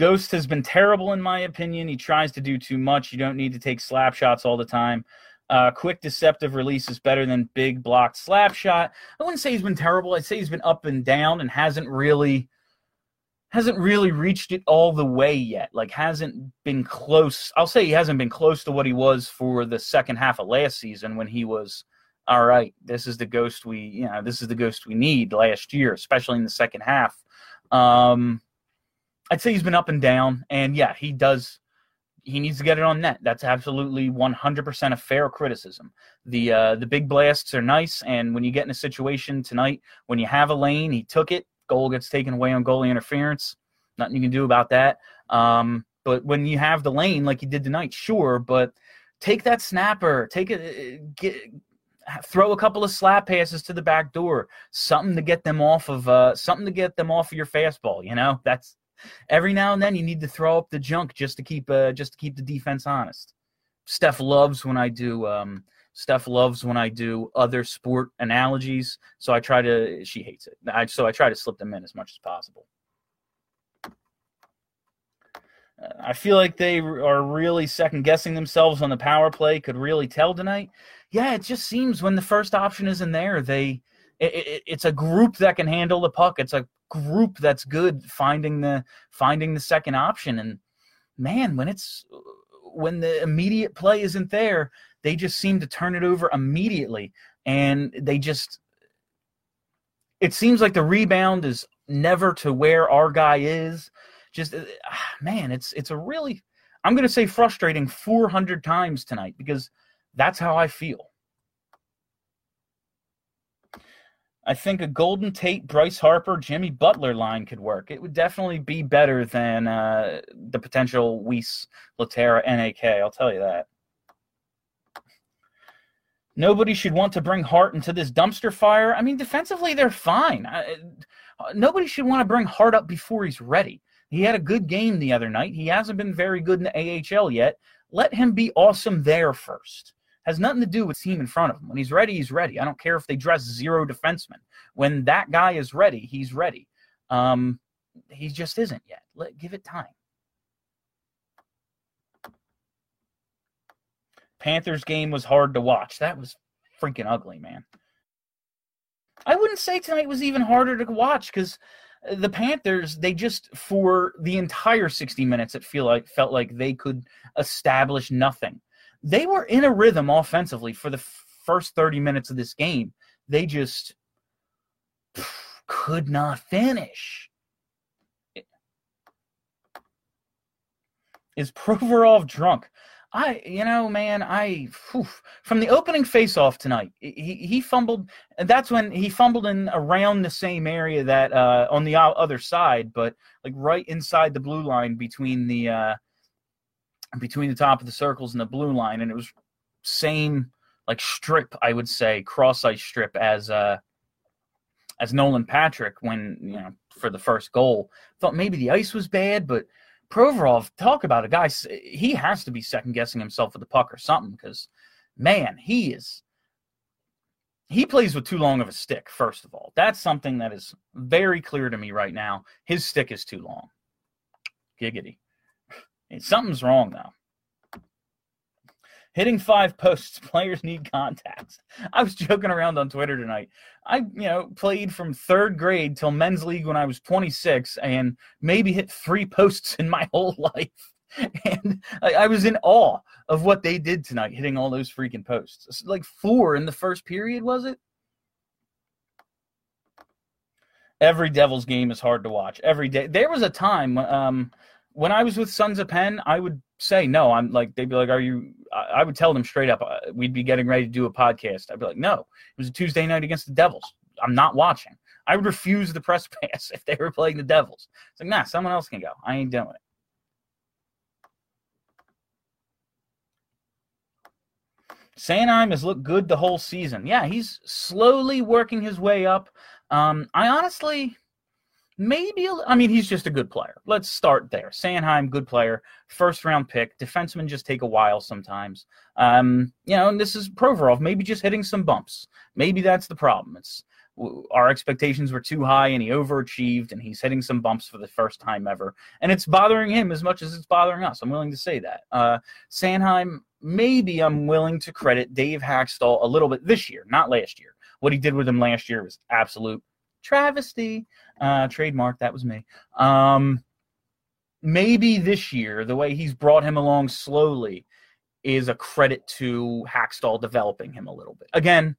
Ghost has been terrible in my opinion. He tries to do too much. You don't need to take slap shots all the time. Uh, quick deceptive release is better than big blocked slap shot. I wouldn't say he's been terrible. I'd say he's been up and down and hasn't really hasn't really reached it all the way yet. Like hasn't been close. I'll say he hasn't been close to what he was for the second half of last season when he was all right. This is the ghost we you know this is the ghost we need last year, especially in the second half. Um, I'd say he's been up and down, and yeah, he does he needs to get it on net. That's absolutely 100% a fair criticism. The uh, the big blasts are nice, and when you get in a situation tonight, when you have a lane, he took it. Goal gets taken away on goalie interference. Nothing you can do about that. Um, but when you have the lane like you did tonight, sure, but take that snapper, take it, get, throw a couple of slap passes to the back door, something to get them off of, uh, something to get them off of your fastball. You know, that's every now and then you need to throw up the junk just to keep uh, just to keep the defense honest. Steph loves when I do um, Steph loves when I do other sport analogies, so I try to. She hates it, I, so I try to slip them in as much as possible. Uh, I feel like they are really second guessing themselves on the power play. Could really tell tonight. Yeah, it just seems when the first option isn't there, they it, it, it's a group that can handle the puck. It's a group that's good finding the finding the second option. And man, when it's when the immediate play isn't there, they just seem to turn it over immediately. And they just it seems like the rebound is never to where our guy is. just uh, man, it's it's a really I'm going to say frustrating 400 times tonight because that's how I feel. I think a Golden Tate, Bryce Harper, Jimmy Butler line could work. It would definitely be better than uh, the potential Weise, Lehtera, NAK. I'll tell you that. Nobody should want to bring Hart into this dumpster fire. I mean, defensively, they're fine. I, nobody should want to bring Hart up before he's ready. He had a good game the other night. He hasn't been very good in the AHL yet. Let him be awesome there first. Has nothing to do with team in front of him. When he's ready, he's ready. I don't care if they dress zero defensemen. When that guy is ready, he's ready. Um, he just isn't yet. Let give it time. Panthers game was hard to watch. That was freaking ugly, man. I wouldn't say tonight was even harder to watch because the Panthers, they just for the entire 60 minutes, it feel like felt like they could establish nothing. They were in a rhythm offensively for the first 30 minutes of this game. They just could not finish. Is Provorov drunk? I, you know, man, I whew, from the opening face-off tonight, he he fumbled, and that's when he fumbled in around the same area that uh, on the other side, but like right inside the blue line between the uh, between the top of the circles and the blue line, and it was same like strip, I would say, cross ice strip as uh, as Nolan Patrick when you know for the first goal. Thought maybe the ice was bad, but Provorov, talk about a guy. He has to be second guessing himself with the puck or something because, man, he is. He plays with too long of a stick. First of all, that's something that is very clear to me right now. His stick is too long. Giggity. Something's wrong though. Hitting five posts, players need contacts. I was joking around on Twitter tonight. I, you know, played from third grade till men's league when I was 26 and maybe hit three posts in my whole life. And I, I was in awe of what they did tonight, hitting all those freaking posts. Like four in the first period, was it? Every Devils game is hard to watch. Every day. There was a time um, when I was with Sons of Penn, I would say no. I'm like they'd be like, "Are you?" I would tell them straight up. Uh, we'd be getting ready to do a podcast. I'd be like, "No, it was a Tuesday night against the Devils. I'm not watching." I would refuse the press pass if they were playing the Devils. It's like, nah, someone else can go. I ain't doing it. Sanheim has looked good the whole season. Yeah, he's slowly working his way up. Um, I honestly, maybe I mean he's just a good player. Let's start there. Sanheim, good player, first round pick. Defensemen just take a while sometimes. Um, you know, and this is Provorov, maybe just hitting some bumps. Maybe that's the problem. It's our expectations were too high and he overachieved and he's hitting some bumps for the first time ever. And it's bothering him as much as it's bothering us. I'm willing to say that. Uh, Sanheim, maybe I'm willing to credit Dave Hakstol a little bit this year, not last year. What he did with him last year was absolute travesty. Uh, trademark, that was me. Um, maybe this year, the way he's brought him along slowly is a credit to Hakstol developing him a little bit. Again,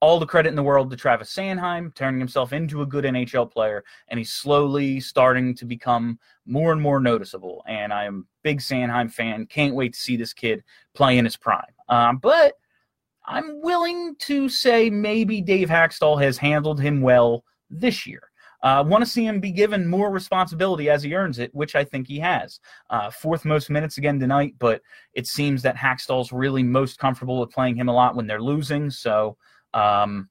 all the credit in the world to Travis Sanheim, turning himself into a good NHL player, and he's slowly starting to become more and more noticeable. And I am big Sanheim fan. Can't wait to see this kid play in his prime. Um, but I'm willing to say maybe Dave Hakstol has handled him well this year. I uh, want to see him be given more responsibility as he earns it, which I think he has. Uh, fourth most minutes again tonight, but it seems that Hakstol's really most comfortable with playing him a lot when they're losing. So, um,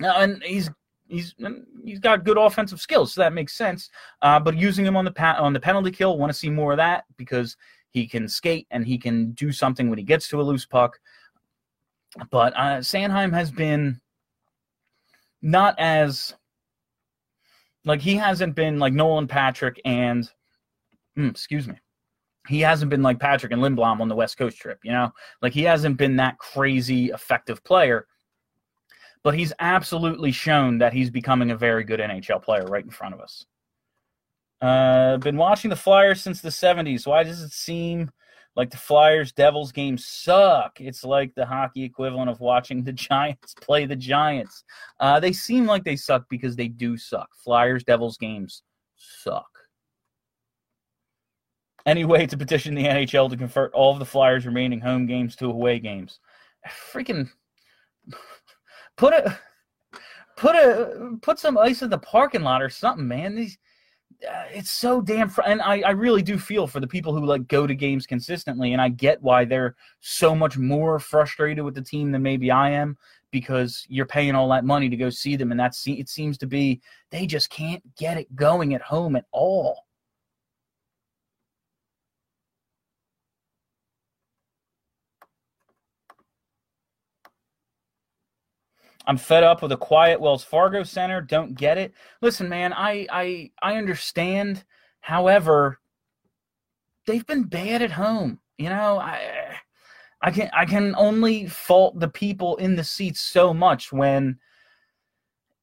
and he's he's he's got good offensive skills, so that makes sense. Uh, but using him on the pa- on the penalty kill, want to see more of that because he can skate and he can do something when he gets to a loose puck. But uh, Sanheim has been not as like he hasn't been like Nolan Patrick and mm, excuse me. He hasn't been like Patrick and Lindblom on the West Coast trip, you know? Like he hasn't been that crazy effective player, but he's absolutely shown that he's becoming a very good NHL player right in front of us. Uh been watching the Flyers since the 70s. Why does it seem like the Flyers Devils games suck. It's like the hockey equivalent of watching the Giants play the Giants. Uh, they seem like they suck because they do suck. Flyers Devils games suck. Any way to petition the NHL to convert all of the Flyers' remaining home games to away games? Freaking put a put a put some ice in the parking lot or something, man. These uh, it's so damn fr- and I, I really do feel for the people who like go to games consistently and i get why they're so much more frustrated with the team than maybe i am because you're paying all that money to go see them and that's it seems to be they just can't get it going at home at all I'm fed up with a quiet Wells Fargo Center. Don't get it. Listen, man, I I I understand. However, they've been bad at home. You know, I I can I can only fault the people in the seats so much when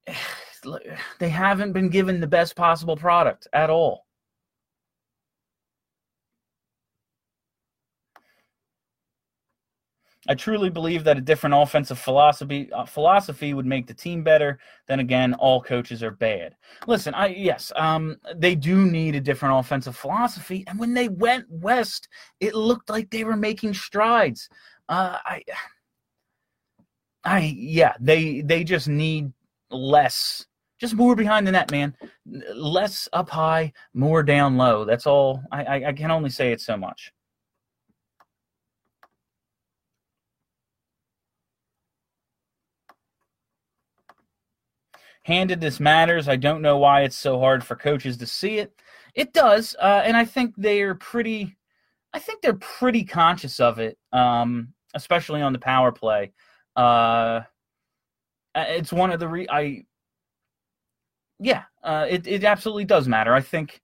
they haven't been given the best possible product at all. I truly believe that a different offensive philosophy uh, philosophy would make the team better. Then again, all coaches are bad. Listen, I yes, um, they do need a different offensive philosophy. And when they went west, it looked like they were making strides. Uh, I, I yeah, they they just need less, just more behind the net, man. Less up high, more down low. That's all. I I, I can only say it so much. Handedness matters. I don't know why it's so hard for coaches to see it. It does, uh, and I think they're pretty. I think they're pretty conscious of it, um, especially on the power play. Uh, it's one of the re- I. Yeah, uh, it it absolutely does matter. I think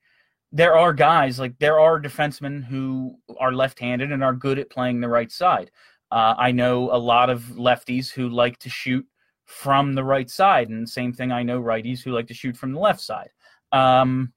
there are guys like there are defensemen who are left-handed and are good at playing the right side. Uh, I know a lot of lefties who like to shoot from the right side. And same thing, I know righties who like to shoot from the left side. Um,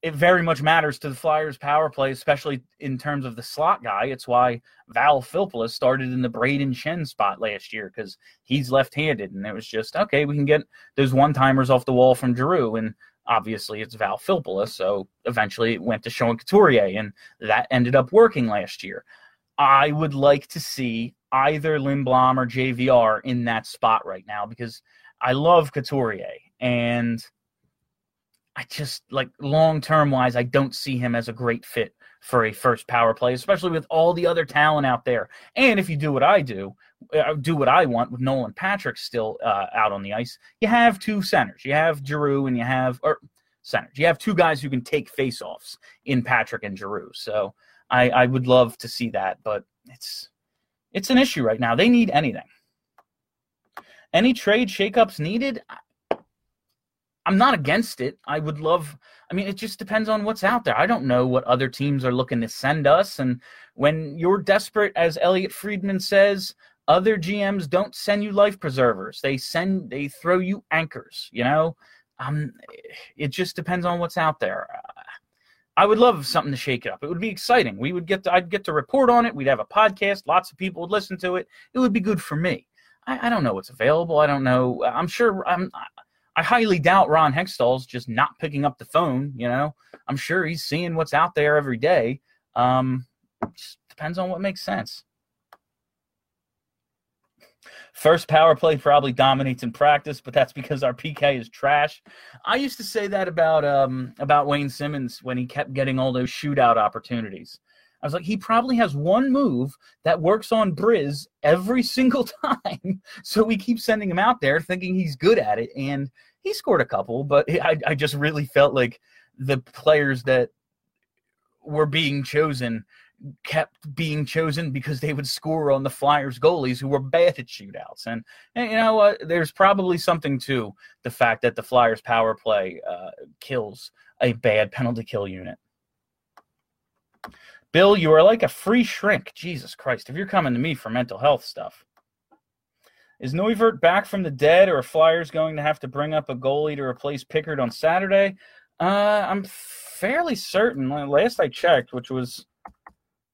it very much matters to the Flyers' power play, especially in terms of the slot guy. It's why Val Filppula started in the Brayden Schenn spot last year because he's left-handed, and it was just okay. We can get those one-timers off the wall from Giroux, and obviously it's Val Filppula. So eventually it went to Sean Couturier, and that ended up working last year. I would like to see either Lindblom or JVR in that spot right now because I love Couturier and I just like long term wise, I don't see him as a great fit for a first power play, especially with all the other talent out there. And if you do what I do, uh, do what I want with Nolan Patrick still uh, out on the ice, you have two centers. You have Giroux and you have or centers. You have two guys who can take faceoffs in Patrick and Giroux. So I, I would love to see that, but it's it's an issue right now. They need anything. Any trade shakeups needed? I'm not against it. I would love. I mean, it just depends on what's out there. I don't know what other teams are looking to send us. And when you're desperate, as Elliotte Friedman says, other GMs don't send you life preservers. They send, they throw you anchors. You know, um, it just depends on what's out there. I would love something to shake it up. It would be exciting. We would get to, I'd get to report on it. We'd have a podcast. Lots of people would listen to it. It would be good for me. I, I don't know what's available. I don't know. I'm sure. I'm. I highly doubt Ron Hextall's just not picking up the phone. You know, I'm sure he's seeing what's out there every day. Um, just depends on what makes sense. First power play probably dominates in practice, but that's because our PK is trash. I used to say that about um, about Wayne Simmonds when he kept getting all those shootout opportunities. I was like, he probably has one move that works on Briz every single time. so we keep sending him out there thinking he's good at it. And he scored a couple, but I, I just really felt like the players that were being chosen kept being chosen because they would score on the Flyers goalies who were bad at shootouts. And, and you know what? There's probably something to the fact that the Flyers power play uh, kills a bad penalty kill unit. Bill, you are like a free shrink. Jesus Christ. If you're coming to me for mental health stuff. Is Neuvirth back from the dead, or are Flyers going to have to bring up a goalie to replace Pickard on Saturday? Uh, I'm fairly certain. Last I checked, which was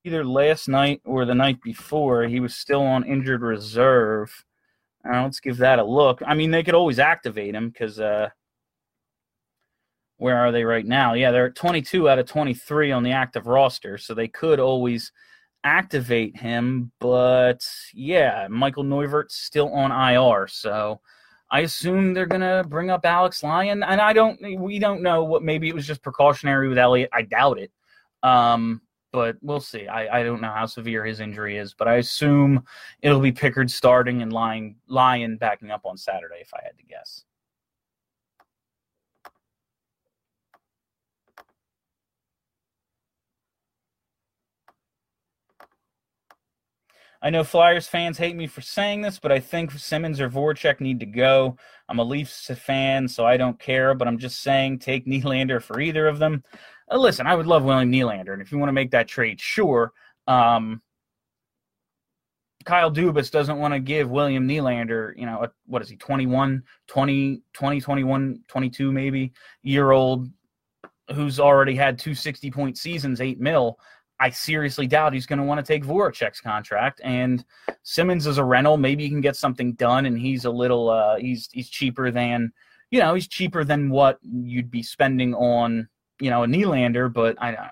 either last night or the night before, he was still on injured reserve. Uh, let's give that a look. I mean, they could always activate him because uh, where are they right now? Yeah, they're 22 out of 23 on the active roster, so they could always activate him. But yeah, Michael Neuvirth's still on IR, so I assume they're gonna bring up Alex Lyon, and I don't. We don't know what. Maybe it was just precautionary with Elliott. I doubt it. Um, but we'll see. I, I don't know how severe his injury is, but I assume it'll be Pickard starting and Lyon Lyon backing up on Saturday, if I had to guess. I know Flyers fans hate me for saying this, but I think Simmonds or Voracek need to go. I'm a Leafs fan, so I don't care, but I'm just saying take Nylander for either of them. Uh, listen, I would love William Nylander, and if you want to make that trade, sure. Um, Kyle Dubas doesn't want to give William Nylander, you know, a, what is he, 21, 20, 20, 21, 22 maybe, year old, who's already had two 60 point seasons, eight mil. I seriously doubt he's going to want to take Voracek's contract. And Simmonds is a rental. Maybe you can get something done, and he's a little, uh, he's he's cheaper than, you know, he's cheaper than what you'd be spending on, you know, a Nylander. But I,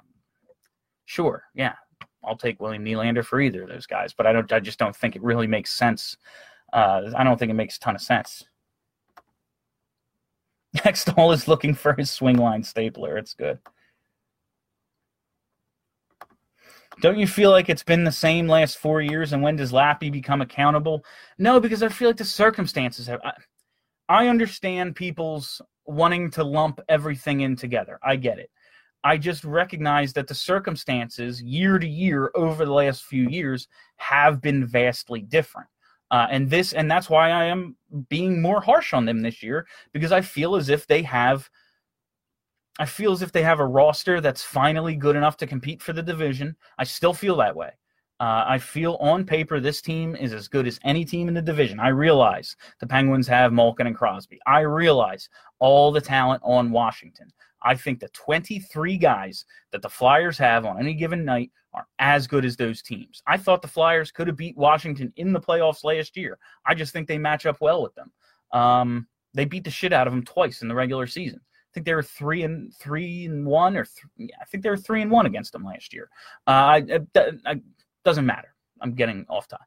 sure, yeah, I'll take William Nylander for either of those guys. But I don't, I just don't think it really makes sense. Uh, I don't think it makes a ton of sense. Hextall is looking for his swing line stapler. It's good. Don't you feel like it's been the same last four years? And when does Lappy become accountable? No, because I feel like the circumstances have. I, I understand people's wanting to lump everything in together. I get it. I just recognize that the circumstances year to year over the last few years have been vastly different. Uh, and this and that's why I am being more harsh on them this year because I feel as if they have I feel as if they have a roster that's finally good enough to compete for the division. I still feel that way. Uh, I feel on paper this team is as good as any team in the division. I realize the Penguins have Malkin and Crosby. I realize all the talent on Washington. I think the 23 guys that the Flyers have on any given night are as good as those teams. I thought the Flyers could have beat Washington in the playoffs last year. I just think they match up well with them. Um, they beat the shit out of them twice in the regular season I think they were three and three and one, or th- I think they were three and one against them last year. Uh, I, doesn't matter. I'm getting off time.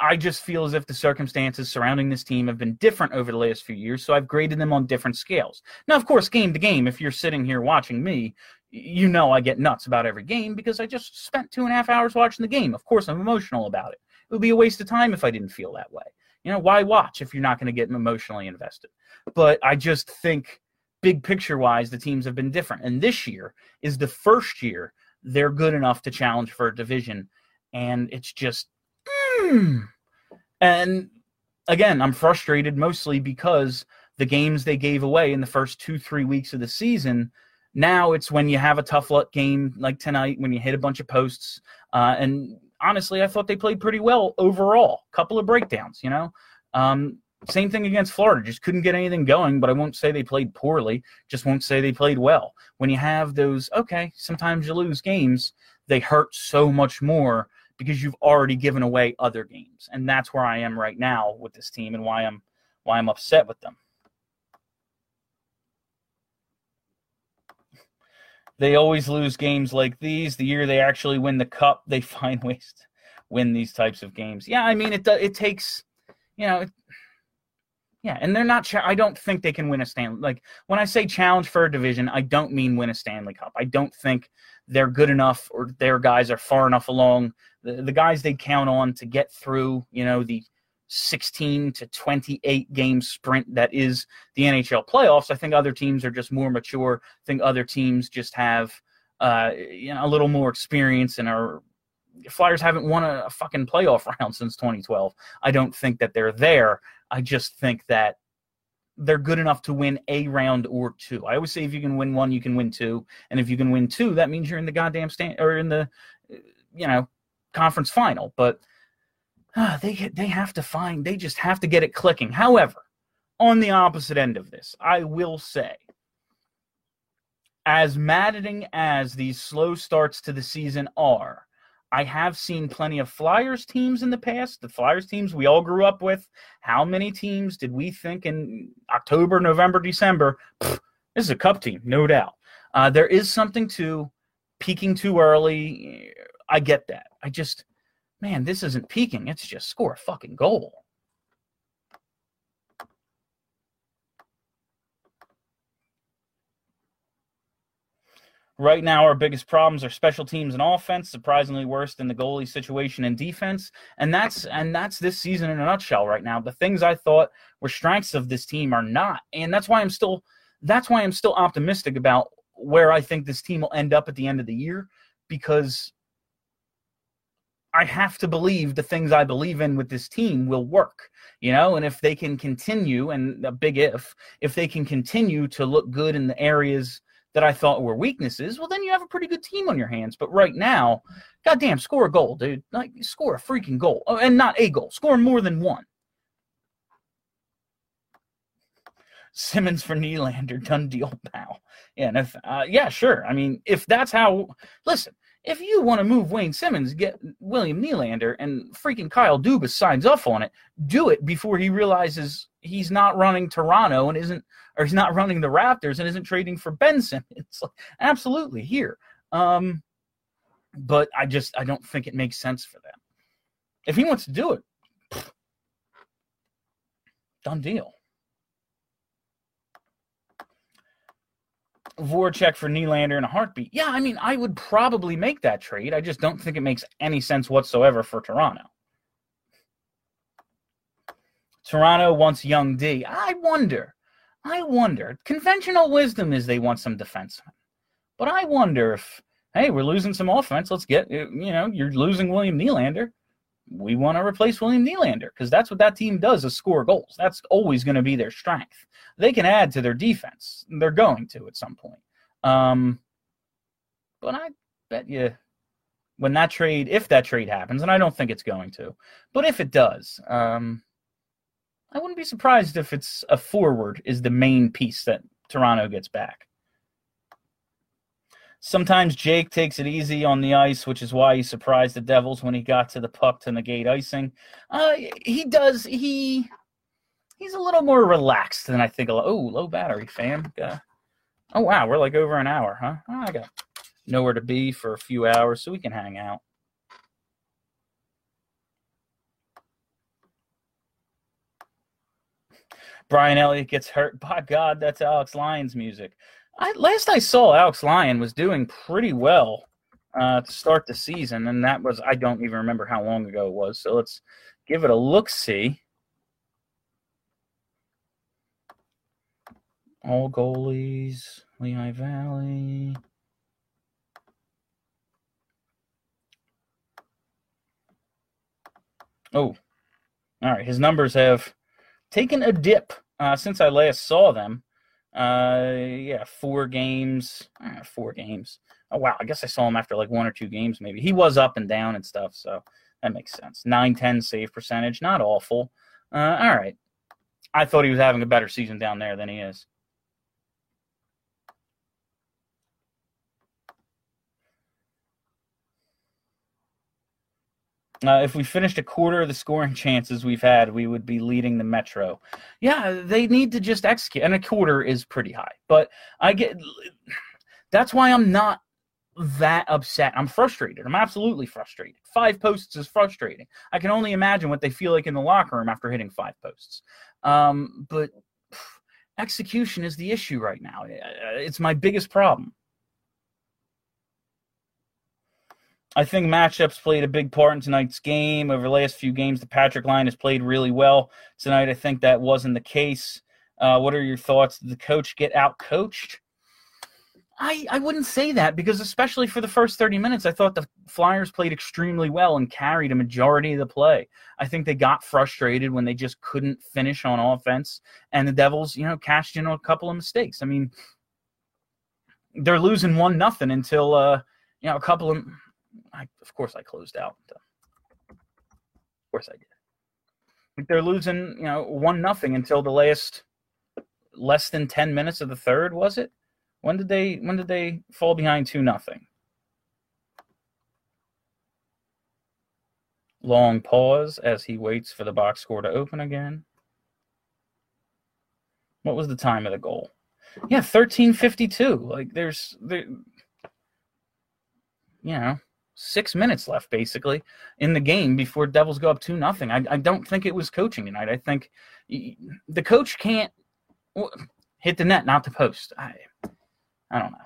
I just feel as if the circumstances surrounding this team have been different over the last few years, so I've graded them on different scales. Now, of course, game to game, if you're sitting here watching me, you know I get nuts about every game because I just spent two and a half hours watching the game. Of course, I'm emotional about it. It would be a waste of time if I didn't feel that way. You know, why watch if you're not going to get emotionally invested? But I just think big picture wise, the teams have been different. And this year is the first year they're good enough to challenge for a division. And it's just, mm. and again, I'm frustrated mostly because the games they gave away in the first two, three weeks of the season. Now it's when you have a tough luck game like tonight when you hit a bunch of posts. Uh, and honestly, I thought they played pretty well overall. Couple of breakdowns, you know. Um, same thing against Florida. Just couldn't get anything going, but I won't say they played poorly. Just won't say they played well. When you have those, okay, sometimes you lose games, they hurt so much more because you've already given away other games. And that's where I am right now with this team and why I'm why I'm upset with them. They always lose games like these. The year they actually win the cup, they find ways to win these types of games. Yeah, I mean it it takes you know, it, yeah, and they're not. I don't think they can win a Stanley. Like when I say challenge for a division, I don't mean win a Stanley Cup. I don't think they're good enough or their guys are far enough along. The, the guys they count on to get through, you know, the 16 to 28 game sprint that is the NHL playoffs. I think other teams are just more mature. I think other teams just have, uh, you know, a little more experience and are. Flyers haven't won a, a fucking playoff round since 2012. I don't think that they're there. I just think that they're good enough to win a round or two. I always say if you can win one, you can win two, and if you can win two, that means you're in the goddamn stand or in the you know conference final. But uh, they they have to find they just have to get it clicking. However, on the opposite end of this, I will say, as maddening as these slow starts to the season are, I have seen plenty of Flyers teams in the past, the Flyers teams we all grew up with. How many teams did we think in October, November, December? Pff, This is a cup team, no doubt. Uh, there is something to peaking too early. I get that. I just, man, this isn't peaking. It's just score a fucking goal. Right now, our biggest problems are special teams and offense, surprisingly worse than the goalie situation and defense. And that's and that's this season in a nutshell right now. The things I thought were strengths of this team are not. And that's why I'm still that's why I'm still optimistic about where I think this team will end up at the end of the year because I have to believe the things I believe in with this team will work, you know, and if they can continue, and a big if, if they can continue to look good in the areas that I thought were weaknesses, well, then you have a pretty good team on your hands. But right now, goddamn, score a goal, dude. Like, score a freaking goal. Oh, and not a goal, score more than one. Simmonds for Nylander, done deal, pal. Yeah, and if, uh, yeah, sure. I mean, if that's how, listen, if you want to move Wayne Simmonds, get William Nylander, and freaking Kyle Dubas signs off on it, do it before he realizes he's not running Toronto and isn't, or he's not running the Raptors and isn't trading for Ben Simmons. Absolutely, here. Um, but I just, I don't think it makes sense for them. If he wants to do it, done deal. Voracek for Nylander in a heartbeat. Yeah, I mean, I would probably make that trade. I just don't think it makes any sense whatsoever for Toronto. Toronto wants young D. I wonder. I wonder. Conventional wisdom is they want some defensemen. But I wonder if, hey, we're losing some offense. Let's get, you know, you're losing William Nylander. We want to replace William Nylander because that's what that team does is score goals. That's always going to be their strength. They can add to their defense. They're going to at some point. Um, but I bet you when that trade, if that trade happens, and I don't think it's going to, but if it does, um, I wouldn't be surprised if it's a forward is the main piece that Toronto gets back. Sometimes Jake takes it easy on the ice, which is why he surprised the Devils when he got to the puck to negate icing. Uh, he does. He he's a little more relaxed than I think. Oh, low battery, fam. Uh, oh wow, we're like over an hour, huh? Oh, I got nowhere to be for a few hours, so we can hang out. Brian Elliott gets hurt. By God, that's Alex Lyon's music. I, last I saw, Alex Lyon was doing pretty well uh, to start the season, and that was I don't even remember how long ago it was. So let's give it a look. See. All goalies, Lehigh Valley. Oh, all right. His numbers have taken a dip uh, since I last saw them. Uh, yeah, four games. Uh, four games. Oh wow, I guess I saw him after like one or two games. Maybe he was up and down and stuff, so that makes sense. Nine ten save percentage, not awful. Uh, all right. I thought he was having a better season down there than he is. Uh, if we finished a quarter of the scoring chances we've had, we would be leading the Metro. Yeah, they need to just execute, and a quarter is pretty high. But I get that's why I'm not that upset. I'm frustrated. I'm absolutely frustrated. Five posts is frustrating. I can only imagine what they feel like in the locker room after hitting five posts. Um, but execution is the issue right now. It's my biggest problem. I think matchups played a big part in tonight's game. Over the last few games, the Patrick line has played really well. Tonight, I think that wasn't the case. Uh, what are your thoughts? Did the coach get out coached? I, I wouldn't say that because, especially for the first 30 minutes, I thought the Flyers played extremely well and carried a majority of the play. I think they got frustrated when they just couldn't finish on offense, and the Devils, you know, cashed in on a couple of mistakes. I mean, they're losing one nothing until, uh, you know, a couple of I, of course I closed out. Of course I did. They're losing, you know, one nothing until the last less than ten minutes of the third. Was it? When did they? When did they fall behind two nothing? Long pause as he waits for the box score to open again. What was the time of the goal? Yeah, thirteen fifty two. Like there's there, you know, six minutes left basically in the game before Devils go up two nothing. I, I don't think it was coaching tonight. I think the coach can't hit the net, not the post. I I don't know.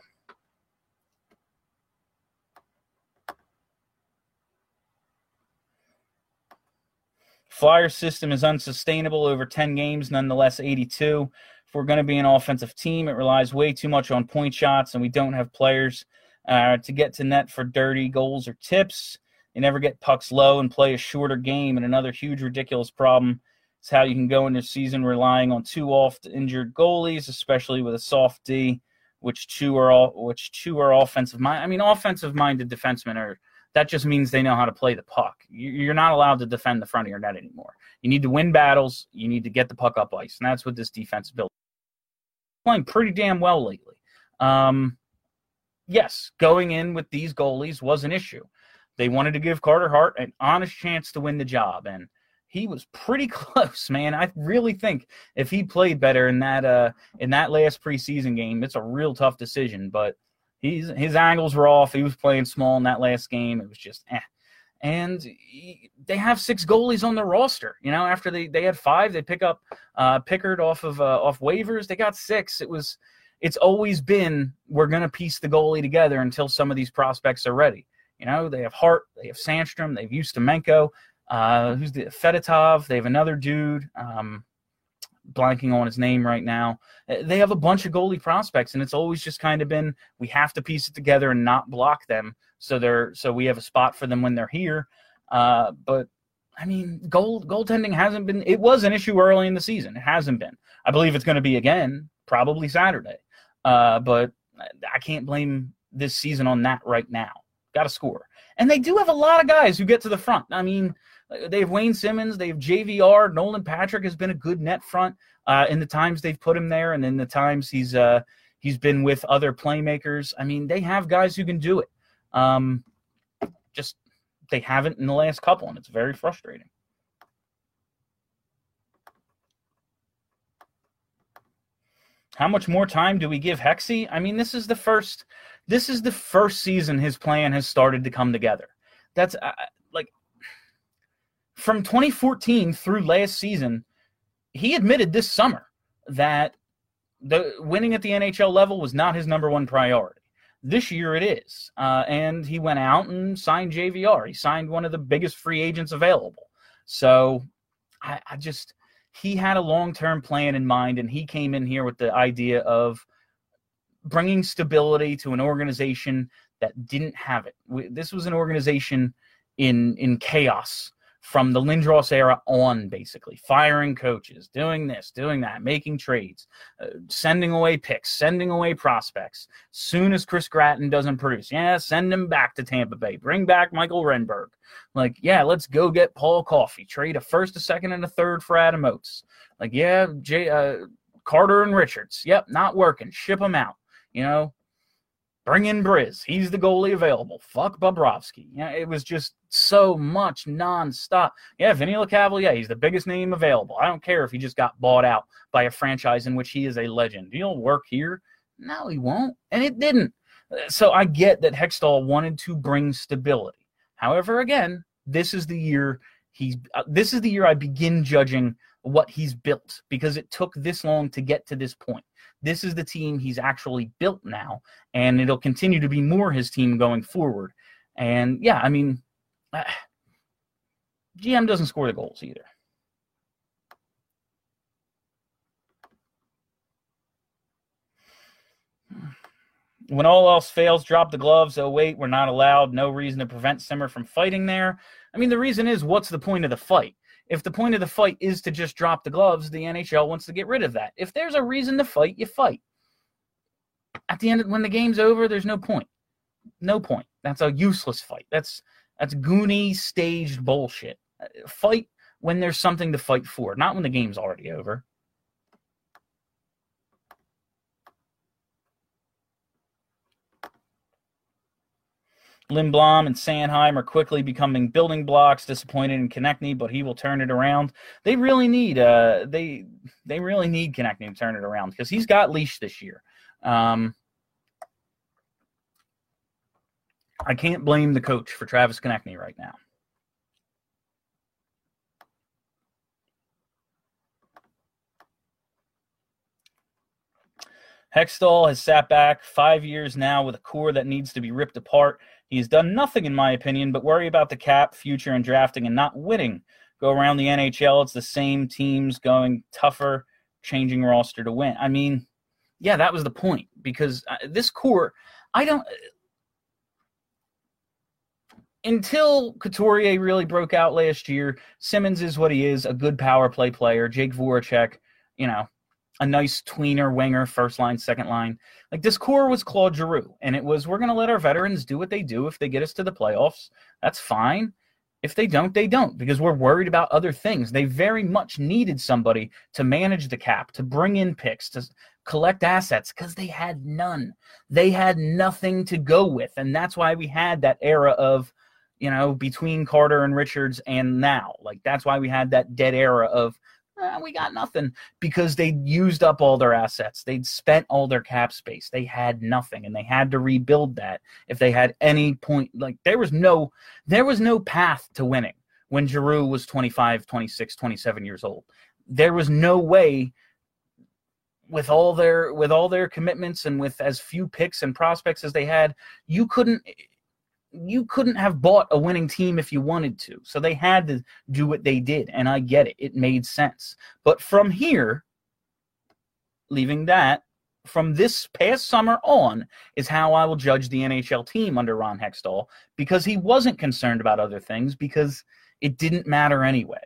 Flyer system is unsustainable over 10 games, nonetheless 82. If we're going to be an offensive team, it relies way too much on point shots, and we don't have players uh, to get to net for dirty goals or tips. They never get pucks low and play a shorter game. And another huge, ridiculous problem is how you can go into season relying on two oft injured goalies, especially with a soft D, which two are all which two are offensive mind. I mean, offensive minded defensemen are that just means they know how to play the puck. You're not allowed to defend the front of your net anymore. You need to win battles. You need to get the puck up ice, and that's what this defense built. Playing pretty damn well lately. Um, yes, going in with these goalies was an issue. They wanted to give Carter Hart an honest chance to win the job, and he was pretty close, man. I really think if he played better in that uh, in that last preseason game, it's a real tough decision, but He's his angles were off. He was playing small in that last game. It was just eh. And he, they have six goalies on their roster. You know, after they, they had five, they pick up uh, Pickard off of uh, off waivers. They got six. It was it's always been we're gonna piece the goalie together until some of these prospects are ready. You know, they have Hart, they have Sandstrom, they've Ustimenko, uh, who's the Fedotov, they have another dude. Um, blanking on his name right now. Uh, they have a bunch of goalie prospects, and it's always just kind of been we have to piece it together and not block them, so they're so we have a spot for them when they're here. Uh, but I mean, goal goaltending hasn't been. It was an issue early in the season. It hasn't been. I believe it's going to be again, probably Saturday. Uh, but I can't blame this season on that right now. Got to score, and they do have a lot of guys who get to the front. I mean, they have Wayne Simmonds, they have JVR. Nolan Patrick has been a good net front uh, in the times they've put him there, and in the times he's uh, he's been with other playmakers. I mean, they have guys who can do it. Um, just they haven't in the last couple, and it's very frustrating. How much more time do we give Hexy? I mean, this is the first. This is the first season his plan has started to come together. That's uh, from 2014 through last season, he admitted this summer that the winning at the NHL level was not his number one priority. This year it is, uh, and he went out and signed JVR. He signed one of the biggest free agents available. So I, I just he had a long term plan in mind, and he came in here with the idea of bringing stability to an organization that didn't have it. This was an organization in in chaos from the Lindros era on, basically firing coaches, doing this, doing that, making trades, uh, sending away picks, sending away prospects. Soon as Chris Gratton doesn't produce, yeah, send him back to Tampa Bay. Bring back Mikael Renberg. Like, yeah, let's go get Paul Coffey. Trade a first, a second, and a third for Adam Oates. Like, yeah, Jay, uh, Carter and Richards. Yep, not working. Ship them out. You know, Bring in Bryz. He's the goalie available. Fuck Bobrovsky. Yeah, it was just so much nonstop. Yeah, Vinny Lecavalier, he's the biggest name available. I don't care if he just got bought out by a franchise in which he is a legend. He'll work here. No, he won't. And it didn't. So I get that Hextall wanted to bring stability. However, again, this is the year he's uh, this is the year I begin judging what he's built because it took this long to get to this point. This is the team he's actually built now, and it'll continue to be more his team going forward. And yeah, I mean, uh, GM doesn't score the goals either. When all else fails, drop the gloves. Oh, wait, we're not allowed. No reason to prevent Simmer from fighting there. I mean, the reason is what's the point of the fight? If the point of the fight is to just drop the gloves, the NHL wants to get rid of that. If there's a reason to fight, you fight. At the end, when the game's over, there's no point. No point. That's a useless fight. That's that's goony staged bullshit. Uh, fight when there's something to fight for, not when the game's already over. Lindblom and Sanheim are quickly becoming building blocks. Disappointed in Konecny, but he will turn it around. They really need uh they they really need Konecny to turn it around because he's got leash this year. Um, I can't blame the coach for Travis Konecny right now. Hextall has sat back five years now with a core that needs to be ripped apart. He's done nothing, in my opinion, but worry about the cap, future, and drafting and not winning. Go around the NHL, it's the same teams going tougher, changing roster to win. I mean, yeah, that was the point because uh, this core, I don't. Until Couturier really broke out last year, Simmonds is what he is a good power play player. Jake Voracek, you know, a nice tweener winger, first line, second line. Like this core was Claude Giroux, and it was we're going to let our veterans do what they do. If they get us to the playoffs, that's fine. If they don't, they don't because we're worried about other things. They very much needed somebody to manage the cap, to bring in picks, to collect assets because they had none. They had nothing to go with, and that's why we had that era of you know between Carter and Richards and now. Like that's why we had that dead era of we got nothing because they'd used up all their assets. They'd spent all their cap space. They had nothing and they had to rebuild that if they had any point like there was no there was no path to winning when Giroux was 25, 26, 27 years old. There was no way with all their with all their commitments and with as few picks and prospects as they had, you couldn't you couldn't have bought a winning team if you wanted to. So they had to do what they did. And I get it. It made sense. But from here, leaving that, from this past summer on, is how I will judge the NHL team under Ron Hextall because he wasn't concerned about other things because it didn't matter anyway.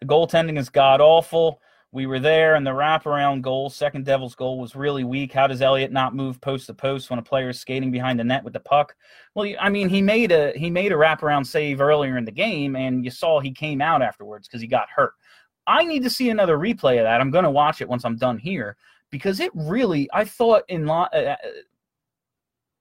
The goaltending is god awful. We were there, and the wraparound goal, second Devils goal, was really weak. How does Elliott not move post to post when a player is skating behind the net with the puck? Well, I mean, he made a he made a wraparound save earlier in the game, and you saw he came out afterwards because he got hurt. I need to see another replay of that. I'm going to watch it once I'm done here because it really. I thought in uh, uh,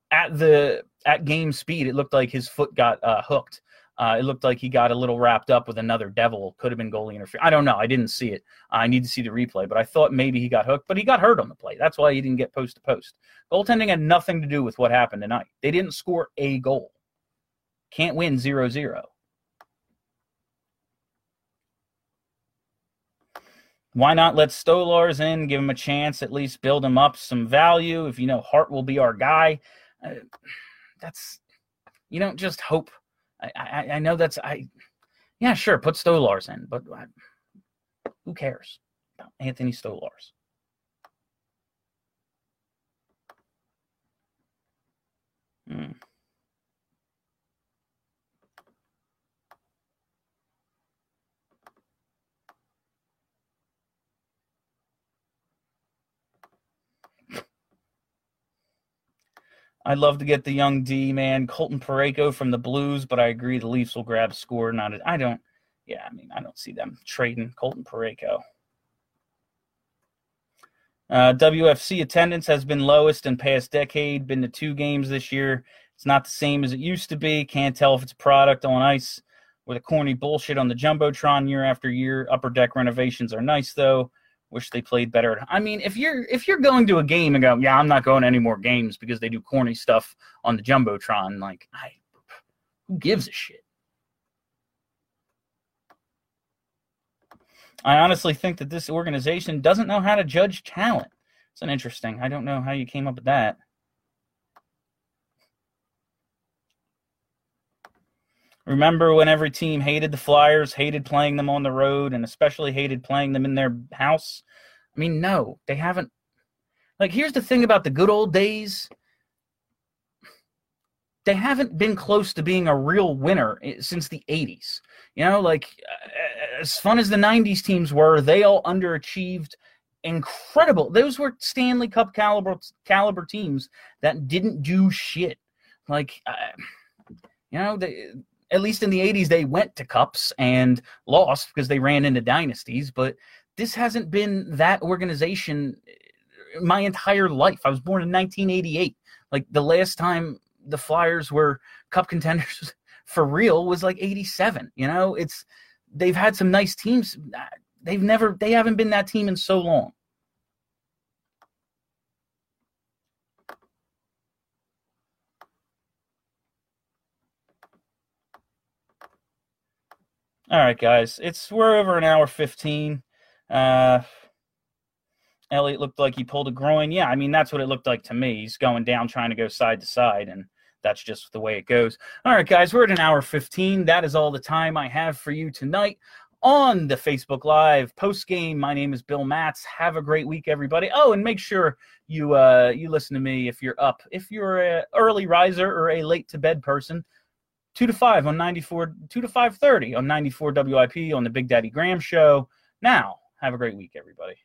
at the at game speed, it looked like his foot got uh, hooked uh, it looked like he got a little wrapped up with another devil. Could have been goalie interference. I don't know. I didn't see it. I need to see the replay, but I thought maybe he got hooked, but he got hurt on the play. That's why he didn't get post to post. Goaltending had nothing to do with what happened tonight. They didn't score a goal. Can't win 0 0. Why not let Stolarz in, give him a chance, at least build him up some value? If you know Hart will be our guy, uh, that's you don't just hope I, I, I know that's I. Yeah, sure, put Stolarz in, but I, who cares about Anthony Stolarz? Hmm. I'd love to get the young D man, Colton Parayko from the Blues, but I agree the Leafs will grab score. Not I don't. Yeah, I mean I don't see them trading Colton Parayko. Uh, WFC attendance has been lowest in past decade. Been to two games this year. It's not the same as it used to be. Can't tell if it's product on ice or the corny bullshit on the jumbotron year after year. Upper deck renovations are nice though wish they played better. I mean, if you're if you're going to a game and go, yeah, I'm not going to any more games because they do corny stuff on the jumbotron, like, I, who gives a shit? I honestly think that this organization doesn't know how to judge talent. It's an interesting. I don't know how you came up with that. Remember when every team hated the Flyers, hated playing them on the road, and especially hated playing them in their house? I mean, no, they haven't. Like, here's the thing about the good old days they haven't been close to being a real winner since the 80s. You know, like, as fun as the 90s teams were, they all underachieved incredible. Those were Stanley Cup caliber caliber teams that didn't do shit. Like, uh, you know, they at least in the 80s, they went to cups and lost because they ran into dynasties. But this hasn't been that organization eh, my entire life. I was born in 1988. Like the last time the Flyers were cup contenders for real was like 87. You know, it's they've had some nice teams. Ah, they've never they haven't been that team in so long. All right, guys. It's we're over an hour 15. Uh Elliott looked like he pulled a groin. Yeah, I mean that's what it looked like to me. He's going down trying to go side to side and that's just the way it goes. All right, guys, we're at an hour 15. That is all the time I have for you tonight on the Facebook Live post game. My name is Bill Matz. Have a great week, everybody. Oh, and make sure you uh, you listen to me if you're up. If you're a early riser or a late to bed person, two to five on 94, two to five thirty on 94 WIP on the Big Daddy Graham Show. Now, have a great week, everybody.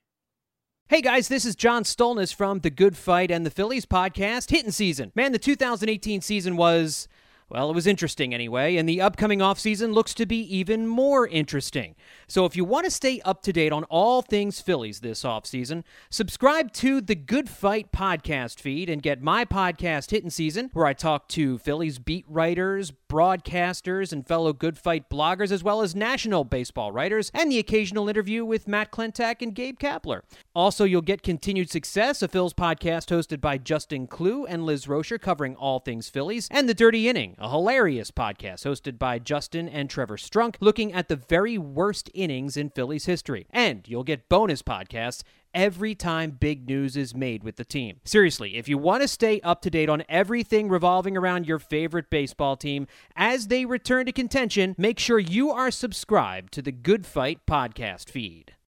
Hey guys, this is John Stolnis from The Good Fight and the Phillies podcast, Hitting Season. Man, the 2018 season was. Well, it was interesting anyway, and the upcoming offseason looks to be even more interesting. So if you want to stay up to date on all things Phillies this offseason, subscribe to the Good Fight podcast feed and get my podcast Hitting Season, where I talk to Phillies beat writers, broadcasters, and fellow Good Fight bloggers, as well as national baseball writers, and the occasional interview with Matt Klentak and Gabe Kapler. Also, you'll get Continued Success, a Phil's podcast hosted by Justin Klugh and Liz Roscher, covering all things Phillies, and The Dirty Inning, a hilarious podcast hosted by Justin and Trevor Strunk, looking at the very worst innings in Phillies history. And you'll get bonus podcasts every time big news is made with the team. Seriously, if you want to stay up to date on everything revolving around your favorite baseball team as they return to contention, make sure you are subscribed to the Good Fight podcast feed.